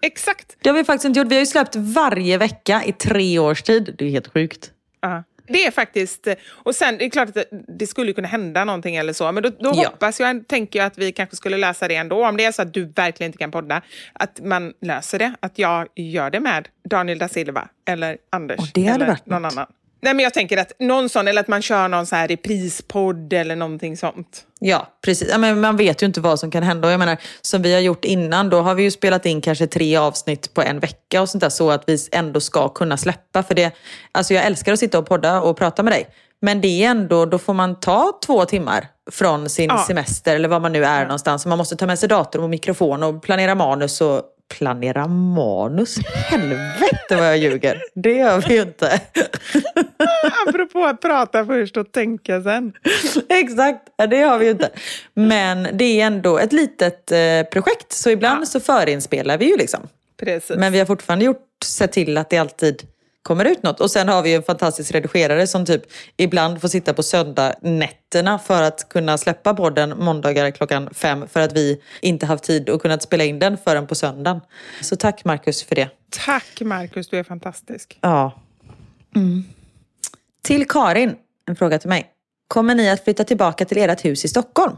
exakt. Det har vi faktiskt inte gjort. Vi har ju släppt varje vecka i tre års tid. Det är helt sjukt. Ja. Det är faktiskt, och sen det är klart att det, det skulle kunna hända någonting eller så, men då, då Ja. hoppas jag, tänker jag att vi kanske skulle lösa det ändå. Om det är så att du verkligen inte kan podda, att man löser det. Att jag gör det med Daniel da Silva eller Anders. Och det eller varit någon något. annan. Nej, men jag tänker att någon sån, eller att man kör någon så här reprispodd eller någonting sånt. Ja, precis. Ja, men man vet ju inte vad som kan hända. Och jag menar, som vi har gjort innan, då har vi ju spelat in kanske tre avsnitt på en vecka och sånt där, så att vi ändå ska kunna släppa. För det, alltså jag älskar att sitta och podda och prata med dig. Men det är ändå, då får man ta två timmar från sin Ja. semester eller var man nu är någonstans. Man måste ta med sig dator och mikrofon och planera manus och planera manus? Helvete vad jag ljuger. Det gör vi ju inte. Apropå att prata först och tänka sen. Exakt, ja, det har vi ju inte. Men det är ändå ett litet eh, projekt, så ibland så förinspelar vi ju liksom. Precis. Men vi har fortfarande gjort, sett till att det alltid kommer ut något. Och sen har vi en fantastisk redigerare som typ ibland får sitta på söndag nätterna för att kunna släppa podden måndagar klockan fem för att vi inte haft tid att kunna spela in den förrän på söndagen. Så tack Marcus för det. Tack Markus, du är fantastisk. Ja. Mm. Till Karin, en fråga till mig. Kommer ni att flytta tillbaka till ert hus i Stockholm?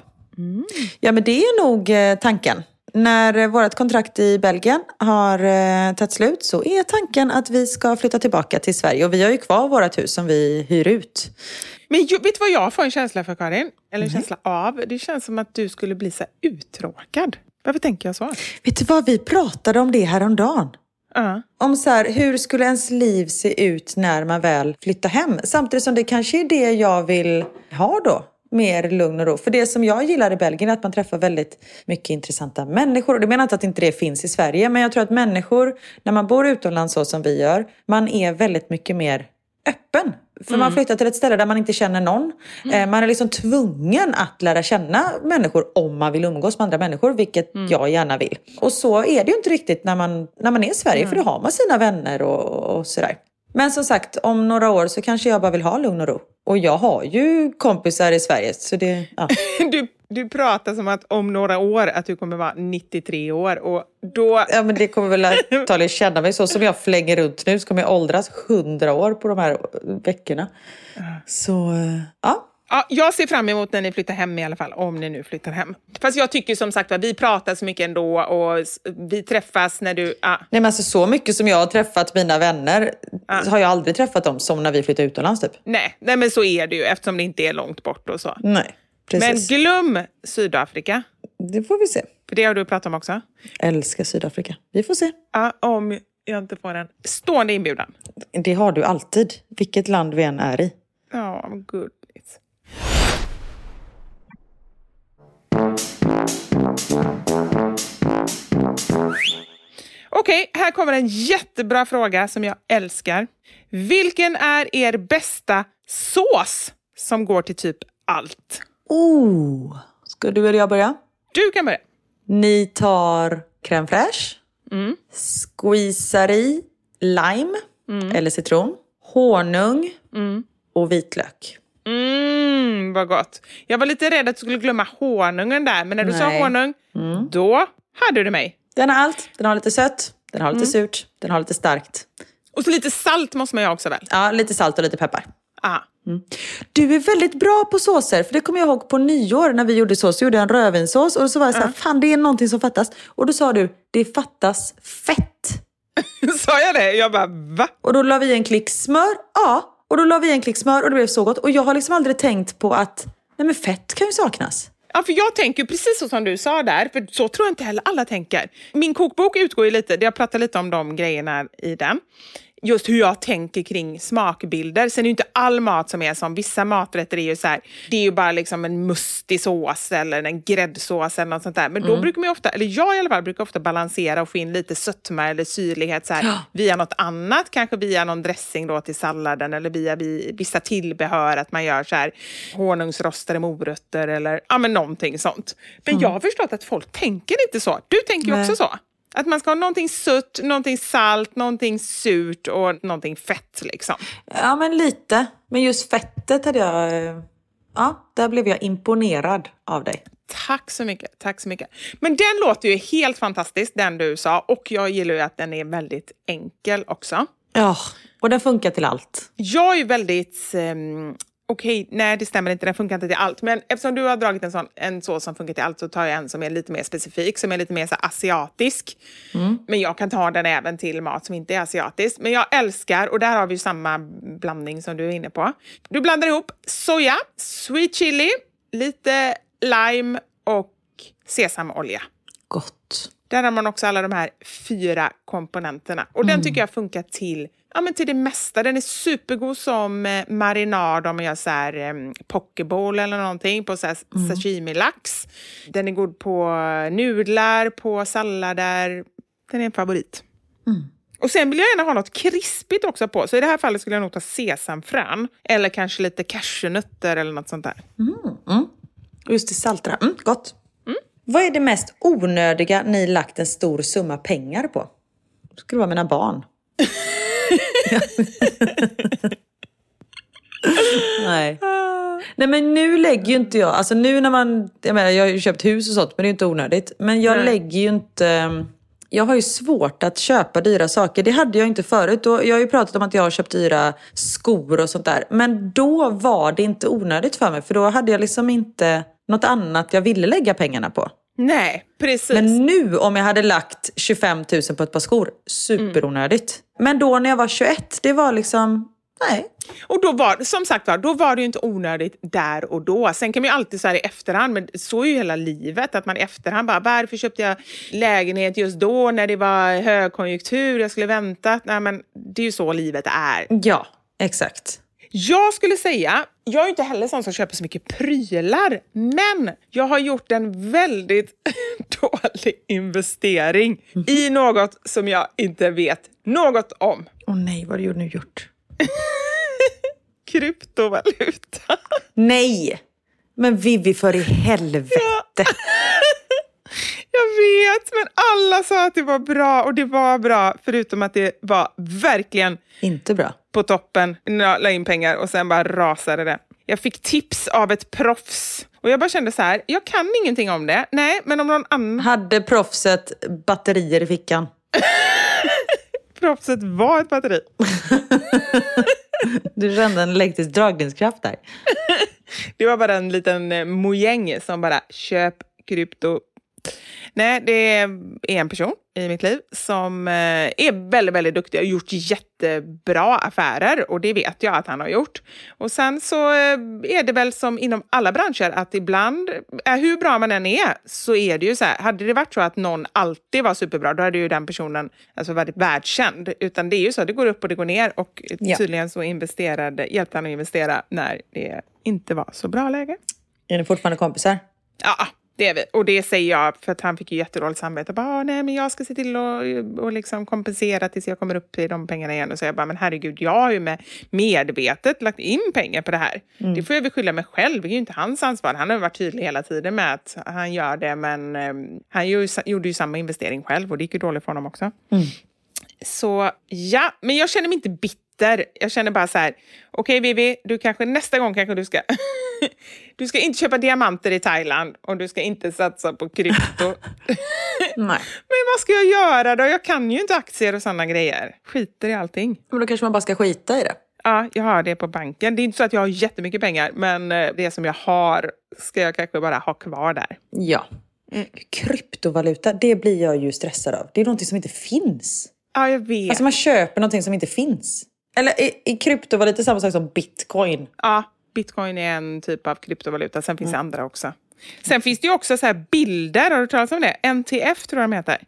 Ja, men det är nog eh, tanken. När eh, vårt kontrakt i Belgien har eh, tagit slut så är tanken att vi ska flytta tillbaka till Sverige. Och vi har ju kvar vårt hus som vi hyr ut. Men ju, vet du vad jag får en känsla för Karin? Eller en känsla av? Det känns som att du skulle bli så uttråkad. Varför tänker jag så? Vet du vad, vi pratade om det häromdagen. Ja. Om så här, hur skulle ens liv se ut när man väl flyttar hem? Samtidigt som det kanske är det jag vill ha då. Mer lugn och ro. För det som jag gillar i Belgien är att man träffar väldigt mycket intressanta människor. Och det menar inte att inte det finns i Sverige. Men jag tror att människor, när man bor utomlands så som vi gör, man är väldigt mycket mer öppen. För man flyttar till ett ställe där man inte känner någon. Eh, Man är liksom tvungen att lära känna människor om man vill umgås med andra människor, vilket jag gärna vill. Och så är det ju inte riktigt när man, när man är i Sverige, för då har man sina vänner och, och sådär. Men som sagt, om några år så kanske jag bara vill ha lugn och ro. Och jag har ju kompisar i Sverige, så det... Ja. Du, du pratar som att om några år att du kommer vara 93 år och då... Ja men det kommer väl antagligen känna mig så. Som jag flänger runt nu så kommer jag åldras 100 år på de här veckorna. Så eh, ja. Ja, jag ser fram emot när ni flyttar hem i alla fall, om ni nu flyttar hem. Fast jag tycker som sagt att vi pratar så mycket ändå och vi träffas när du... Ja. Nej men alltså så mycket som jag har träffat mina vänner så har jag aldrig träffat dem som när vi flyttade utomlands typ. Nej, nej, men så är det ju eftersom det inte är långt bort och så. Nej, precis. Men glöm Sydafrika. det får vi se. För det har du pratat om också. Älskar Sydafrika. Vi får se. Ja, om jag inte får en stående inbjudan. Det har du alltid, vilket land vi än är i. Ja, vad gulligt. Okej, här kommer en jättebra fråga som jag älskar. Vilken är er bästa sås som går till typ allt? Oh, ska du eller jag börja? Du kan börja. Ni tar crème fraîche, Mm. squeezar i lime eller citron, honung och vitlök. Mm, vad gott. Jag var lite rädd att du skulle glömma honungen där, men när du sa Nej. honung, då hade du mig. Den har allt. Den har lite sött, den har lite Mm. surt, den har lite starkt. Och så lite salt måste man ju ha också väl? Ja, lite salt och lite peppar. Ah. Du är väldigt bra på såser, för det kommer jag ihåg på nyår när vi gjorde sås. Så gjorde jag en rödvinssås och så var jag så här, fan det är någonting som fattas. Och då sa du, det fattas fett. Sa jag det? Jag bara, va? Och då la vi en klick smör. Ja, och då la vi en klick smör och det blev så gott. Och jag har liksom aldrig tänkt på att, nej men fett kan ju saknas. Ja, för jag tänker precis så som du sa där, för så tror jag inte heller alla tänker. Min kokbok utgår ju lite, jag pratar lite om de grejerna i den. Just hur jag tänker kring smakbilder. Sen är ju inte all mat som är som, vissa maträtter är ju så här, det är ju bara liksom en mustig sås eller en gräddsås eller något sånt där. Men då brukar man ofta, eller jag i alla fall, brukar ofta balansera och få in lite sötma eller syrlighet så här, via något annat, kanske via någon dressing då till salladen eller via vi- vissa tillbehör, att man gör så här honungsrostade morötter eller ja, men någonting sånt. Men jag har förstått att folk tänker inte så. Du tänker ju också så. Att man ska ha någonting sött, någonting salt, någonting surt och någonting fett liksom. Ja, men lite. Men just fettet hade jag... eh, Ja, där blev jag imponerad av dig. Tack så mycket. Tack så mycket. Men den låter ju helt fantastisk, den du sa. Och jag gillar ju att den är väldigt enkel också. Ja, och den funkar till allt. Jag är ju väldigt... ehm, Okej, nej det stämmer inte, den funkar inte till allt. Men eftersom du har dragit en, sån, en sås som funkar till allt så tar jag en som är lite mer specifik, som är lite mer så asiatisk. Men jag kan ta den även till mat som inte är asiatisk. Men jag älskar, och där har vi samma blandning som du är inne på. Du blandar ihop soja, sweet chili, lite lime och sesamolja. Där har man också alla de här fyra komponenterna. Och den tycker jag funkar till, ja, men till det mesta. Den är supergod som eh, marinad om man gör så här, eh, pokeball eller någonting på så här, sashimi-lax. Den är god på nudlar, på sallader. Den är en favorit. Och sen vill jag gärna ha något krispigt också på. Så i det här fallet skulle jag nog ta sesamfrön. Eller kanske lite cashewnötter eller något sånt där. Och just det saltra. Mm, gott. Vad är det mest onödiga ni lagt en stor summa pengar på? Det skulle vara mina barn. Nej. Nej men nu lägger ju inte jag, alltså nu när man, jag menar jag har ju köpt hus och sånt men det är inte onödigt. Men jag Nej. lägger ju inte, jag har ju svårt att köpa dyra saker. Det hade jag inte förut. Då, jag har ju pratat om att jag har köpt dyra skor och sånt där. Men då var det inte onödigt för mig för då hade jag liksom inte något annat jag ville lägga pengarna på. Nej, precis. Men nu om jag hade lagt 25 000 på ett par skor, superonödigt. Men då när jag var 21, det var liksom, nej. Och då var, som sagt var, då var det ju inte onödigt där och då. Sen kan man ju alltid här i efterhand, men så är ju hela livet, att man i efterhand bara, varför köpte jag lägenhet just då när det var högkonjunktur, jag skulle vänta. Nej men det är ju så livet är. Ja, exakt. Jag skulle säga, jag är inte heller sån som köper så mycket prylar, men jag har gjort en väldigt dålig investering i något som jag inte vet något om. Åh nej, vad har du nu gjort? Kryptovaluta. Nej! Men Vivi för i helvete. Jag vet, men alla sa att det var bra och det var bra, förutom att det var verkligen Inte bra. på toppen. Jag la in pengar och sen bara rasade det. Jag fick tips av ett proffs och jag bara kände så här, jag kan ingenting om det. Nej, men om någon annan Hade proffset batterier i fickan? proffset var ett batteri. Du kände en elektrisk dragningskraft där. Det var bara en liten eh, mojäng som bara köp krypto Nej, det är en person i mitt liv som eh, är väldigt, väldigt duktig och har gjort jättebra affärer och det vet jag att han har gjort. Och sen så eh, är det väl som inom alla branscher att ibland, eh, hur bra man än är, så är det ju så här, hade det varit så att någon alltid var superbra, då hade ju den personen alltså varit världskänd. Utan det är ju så, det går upp och det går ner och tydligen så investerade, hjälpte han att investera när det inte var så bra läge. Är ni fortfarande kompisar? Ja, det är vi. Och det säger jag för att han fick ju jättedåligt samvete. Bara, "Ah, nej, men jag ska se till att och liksom kompensera tills jag kommer upp i de pengarna igen. Och så jag bara, men herregud, jag har ju med medvetet lagt in pengar på det här. Det får jag väl skylla mig själv. Det är ju inte hans ansvar. Han har varit tydlig hela tiden med att han gör det, men eh, han ju, gjorde ju samma investering själv och det gick ju dåligt för honom också. Så ja, men jag känner mig inte bitter. Jag känner bara så här, okej Vivi, du kanske nästa gång kanske du ska... du ska inte köpa diamanter i Thailand och du ska inte satsa på krypto. Nej. men vad ska jag göra då? Jag kan ju inte aktier och sådana grejer. Skiter i allting. Men då kanske man bara ska skita i det. Ja, jag har det på banken. Det är inte så att jag har jättemycket pengar, men eh, det som jag har ska jag kanske bara ha kvar där. Ja. Kryptovaluta, det blir jag ju stressad av. Det är någonting som inte finns. Ja, jag vet. Alltså man köper någonting som inte finns. Eller är, är kryptovaluta samma sak som bitcoin? Ja, bitcoin är en typ av kryptovaluta. Sen finns det andra också. Sen finns det ju också så här bilder. Har du talas om det? NTF tror jag de heter.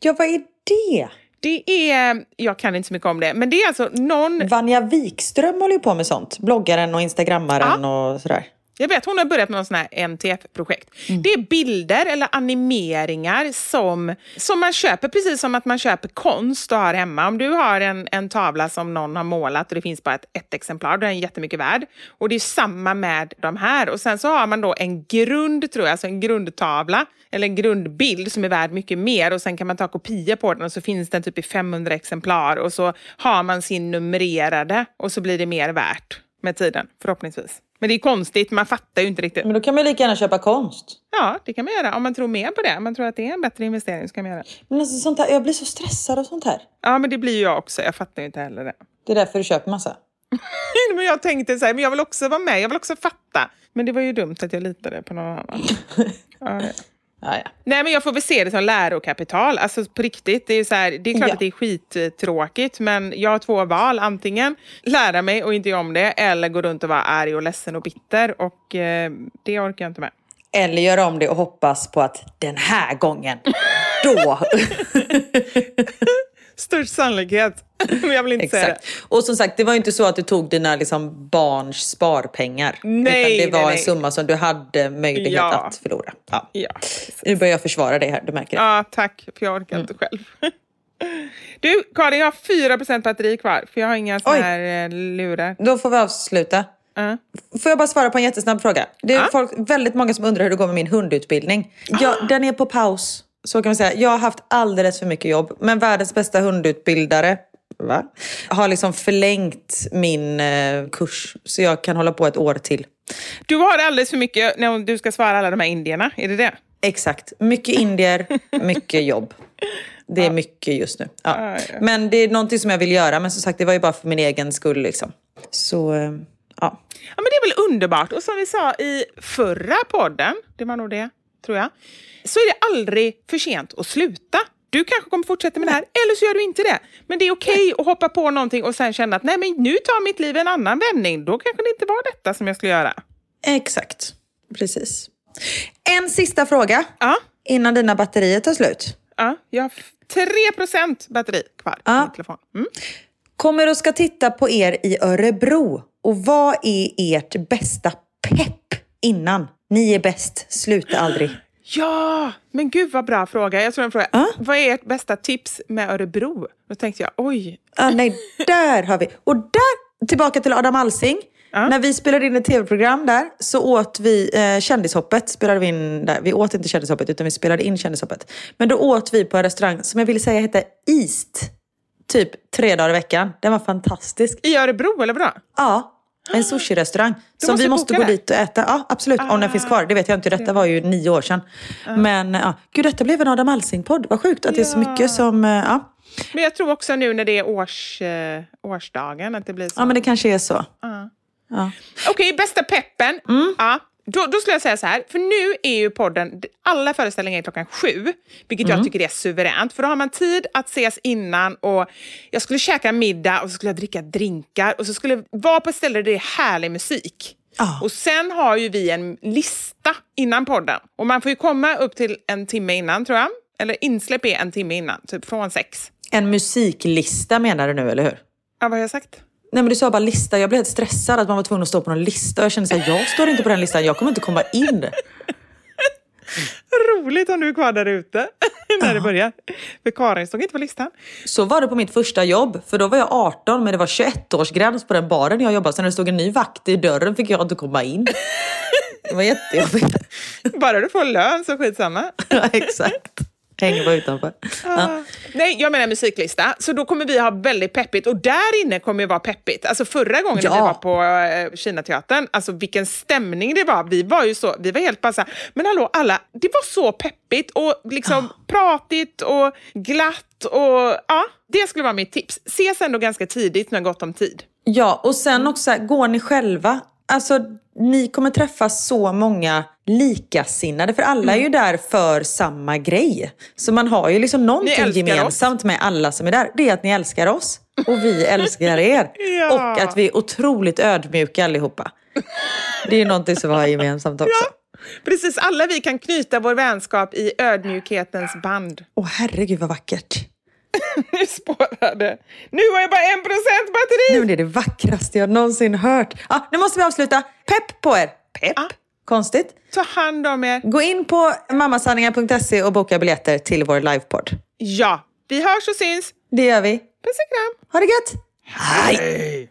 Ja, vad är det? Det är, jag kan inte så mycket om det, men det är alltså någon... Vanja Wikström håller ju på med sånt. Bloggaren och instagrammaren och sådär. Jag vet, hon har börjat med någon sån här NTF-projekt. Det är bilder eller animeringar som, som man köper, precis som att man köper konst och har hemma. Om du har en, en tavla som någon har målat och det finns bara ett, ett exemplar, då är den jättemycket värd. Och det är samma med de här. Och sen så har man då en grund, tror jag, alltså en grundtavla eller en grundbild som är värd mycket mer och sen kan man ta kopior på den och så finns den typ i 500 exemplar och så har man sin numrerade och så blir det mer värt med tiden, förhoppningsvis. Men det är konstigt, man fattar ju inte riktigt. Men då kan man lika gärna köpa konst. Ja, det kan man göra. Om man tror mer på det, om man tror att det är en bättre investering så kan man göra det. Men alltså, sånt här, jag blir så stressad av sånt här. Ja, men det blir ju jag också. Jag fattar ju inte heller det. Det är därför du köper massa. men jag tänkte så här, men jag vill också vara med, jag vill också fatta. Men det var ju dumt att jag litade på någon annan. ja. Ja, ja. Nej, men jag får väl se det som lärokapital. Alltså på riktigt. Det är, så här, det är klart Ja. att det är skittråkigt, men jag har två val. Antingen lära mig och inte göra om det, eller gå runt och vara arg och ledsen och bitter. Och eh, det orkar jag inte med. Eller göra om det och hoppas på att den här gången, då... Störst sannolikhet. men jag vill inte säga det. Exakt. Och som sagt, det var ju inte så att du tog dina liksom, barns sparpengar. Nej, utan det var nej, en nej. summa som du hade möjlighet Ja. att förlora. Ja. Ja. Nu börjar jag försvara dig här, du märker det. Ja, tack. För jag orkar inte själv. Du, Karin, jag har 4 batteri kvar. För jag har inga såna Oj. här eh, lurar. Då får vi avsluta. Ja. Får jag bara svara på en jättesnabb fråga? Det är Ja. folk, väldigt många som undrar hur det går med min hundutbildning. Ja, Den är på paus, så kan man säga. Jag har haft alldeles för mycket jobb, men världens bästa hundutbildare va? har liksom förlängt min eh, kurs, så jag kan hålla på ett år till. Du har alldeles för mycket när du ska svara alla de här indierna. Är det det? Exakt. Mycket indier, mycket jobb. Det är mycket just nu. Ja. Ja, ja. Men det är någonting som jag vill göra. Men som sagt, det var ju bara för min egen skull. Liksom. Så, eh, ja. Ja, men det är väl underbart. Och som vi sa i förra podden, det var nog det, tror jag, så är det aldrig för sent att sluta. Du kanske kommer fortsätta med det här, eller så gör du inte det. Men det är okej att hoppa på någonting och sen känna att nej, men nu tar mitt liv en annan vändning. Då kanske det inte var detta som jag skulle göra. Exakt. Precis. En sista fråga Ja, innan dina batterier tar slut. ja jag har 3% batteri kvar på Ja. min telefon. Mm. Kommer och ska titta på er i Örebro. Och vad är ert bästa pepp innan? Ni är bäst, sluta aldrig. Ja, men gud vad bra fråga. Jag tror en fråga. Ja. Vad är ert bästa tips med Örebro? Då tänkte jag, oj. Ah, nej, där har vi. Och där, tillbaka till Adam Alsing. Ja. När vi spelade in ett tv-program där så åt vi eh, Kändishoppet. Spelade vi, in där. vi åt inte Kändishoppet utan vi spelade in Kändishoppet. Men då åt vi på en restaurang som jag ville säga hette East. Typ tre dagar i veckan. Den var fantastisk. I Örebro, eller bra? Ja, en sushi-restaurang. Som vi måste gå det. dit och äta. Ja, absolut. Om den finns kvar. Det vet jag inte. Detta var ju nio år sedan. Men ja, gud, detta blev en Adam Alsing-podd. Vad sjukt att det är så mycket som... eh, Ja. Men jag tror också nu när det är års, eh, årsdagen att det blir så. ja, men det kanske är så. Ja. Ja. Okej, bästa peppen. Ja, då, då skulle jag säga så här, för nu är ju podden, alla föreställningar är klockan sju, vilket Mm. jag tycker är suveränt, för då har man tid att ses innan och jag skulle käka middag och så skulle jag dricka drinkar och så skulle jag vara på ett ställe där det är härlig musik. Ja. Och sen har ju vi en lista innan podden och man får ju komma upp till en timme innan tror jag, eller insläpp är en timme innan, typ från sex. En musiklista menar du nu, eller hur? Ja, vad har jag sagt? Nej men du sa bara lista, jag blev helt stressad att man var tvungen att stå på någon lista. Jag kände såhär, jag står inte på den listan, jag kommer inte komma in. Roligt om du är kvar där ute när det börjar. För Karin stod inte på listan. Så var det på mitt första jobb, för då var jag 18 men det var 21-årsgräns på den baren jag jobbade. Så när det stod en ny vakt i dörren fick jag inte komma in. Det var jättejobbigt. Bara du får lön så skitsamma. Ja, exakt. Hänger bara utanför. Ja. Ah. Nej, jag menar musiklista. Så då kommer vi ha väldigt peppigt och där inne kommer det vara peppigt. Alltså förra gången Ja. vi var på eh, Kinateatern, alltså vilken stämning det var. Vi var ju så, vi var helt bara så här, men hallå alla, det var så peppigt och liksom pratigt och glatt och ja, det skulle vara mitt tips. Ses ändå ganska tidigt när gott om tid. Ja, och sen också, här, går ni själva? Alltså, ni kommer träffa så många likasinnade, för alla är ju där för samma grej. Så man har ju liksom någonting gemensamt med alla som är där. Det är att ni älskar oss och vi älskar er. Ja. Och att vi är otroligt ödmjuka allihopa. Det är ju någonting som vi har gemensamt också. Precis, alla vi kan knyta vår vänskap i ödmjukhetens band. Åh herregud vad vackert. Nu spårade. Nu har jag bara en procent batteri! Nu är det det vackraste jag någonsin hört. Ah, nu måste vi avsluta. Pepp på er! Pepp? Ah. Konstigt. Ta hand om er. Gå in på mammasanningar.se och boka biljetter till vår livepodd. Ja, vi hörs och syns. Det gör vi. Puss och kram. Ha det gött! Hej!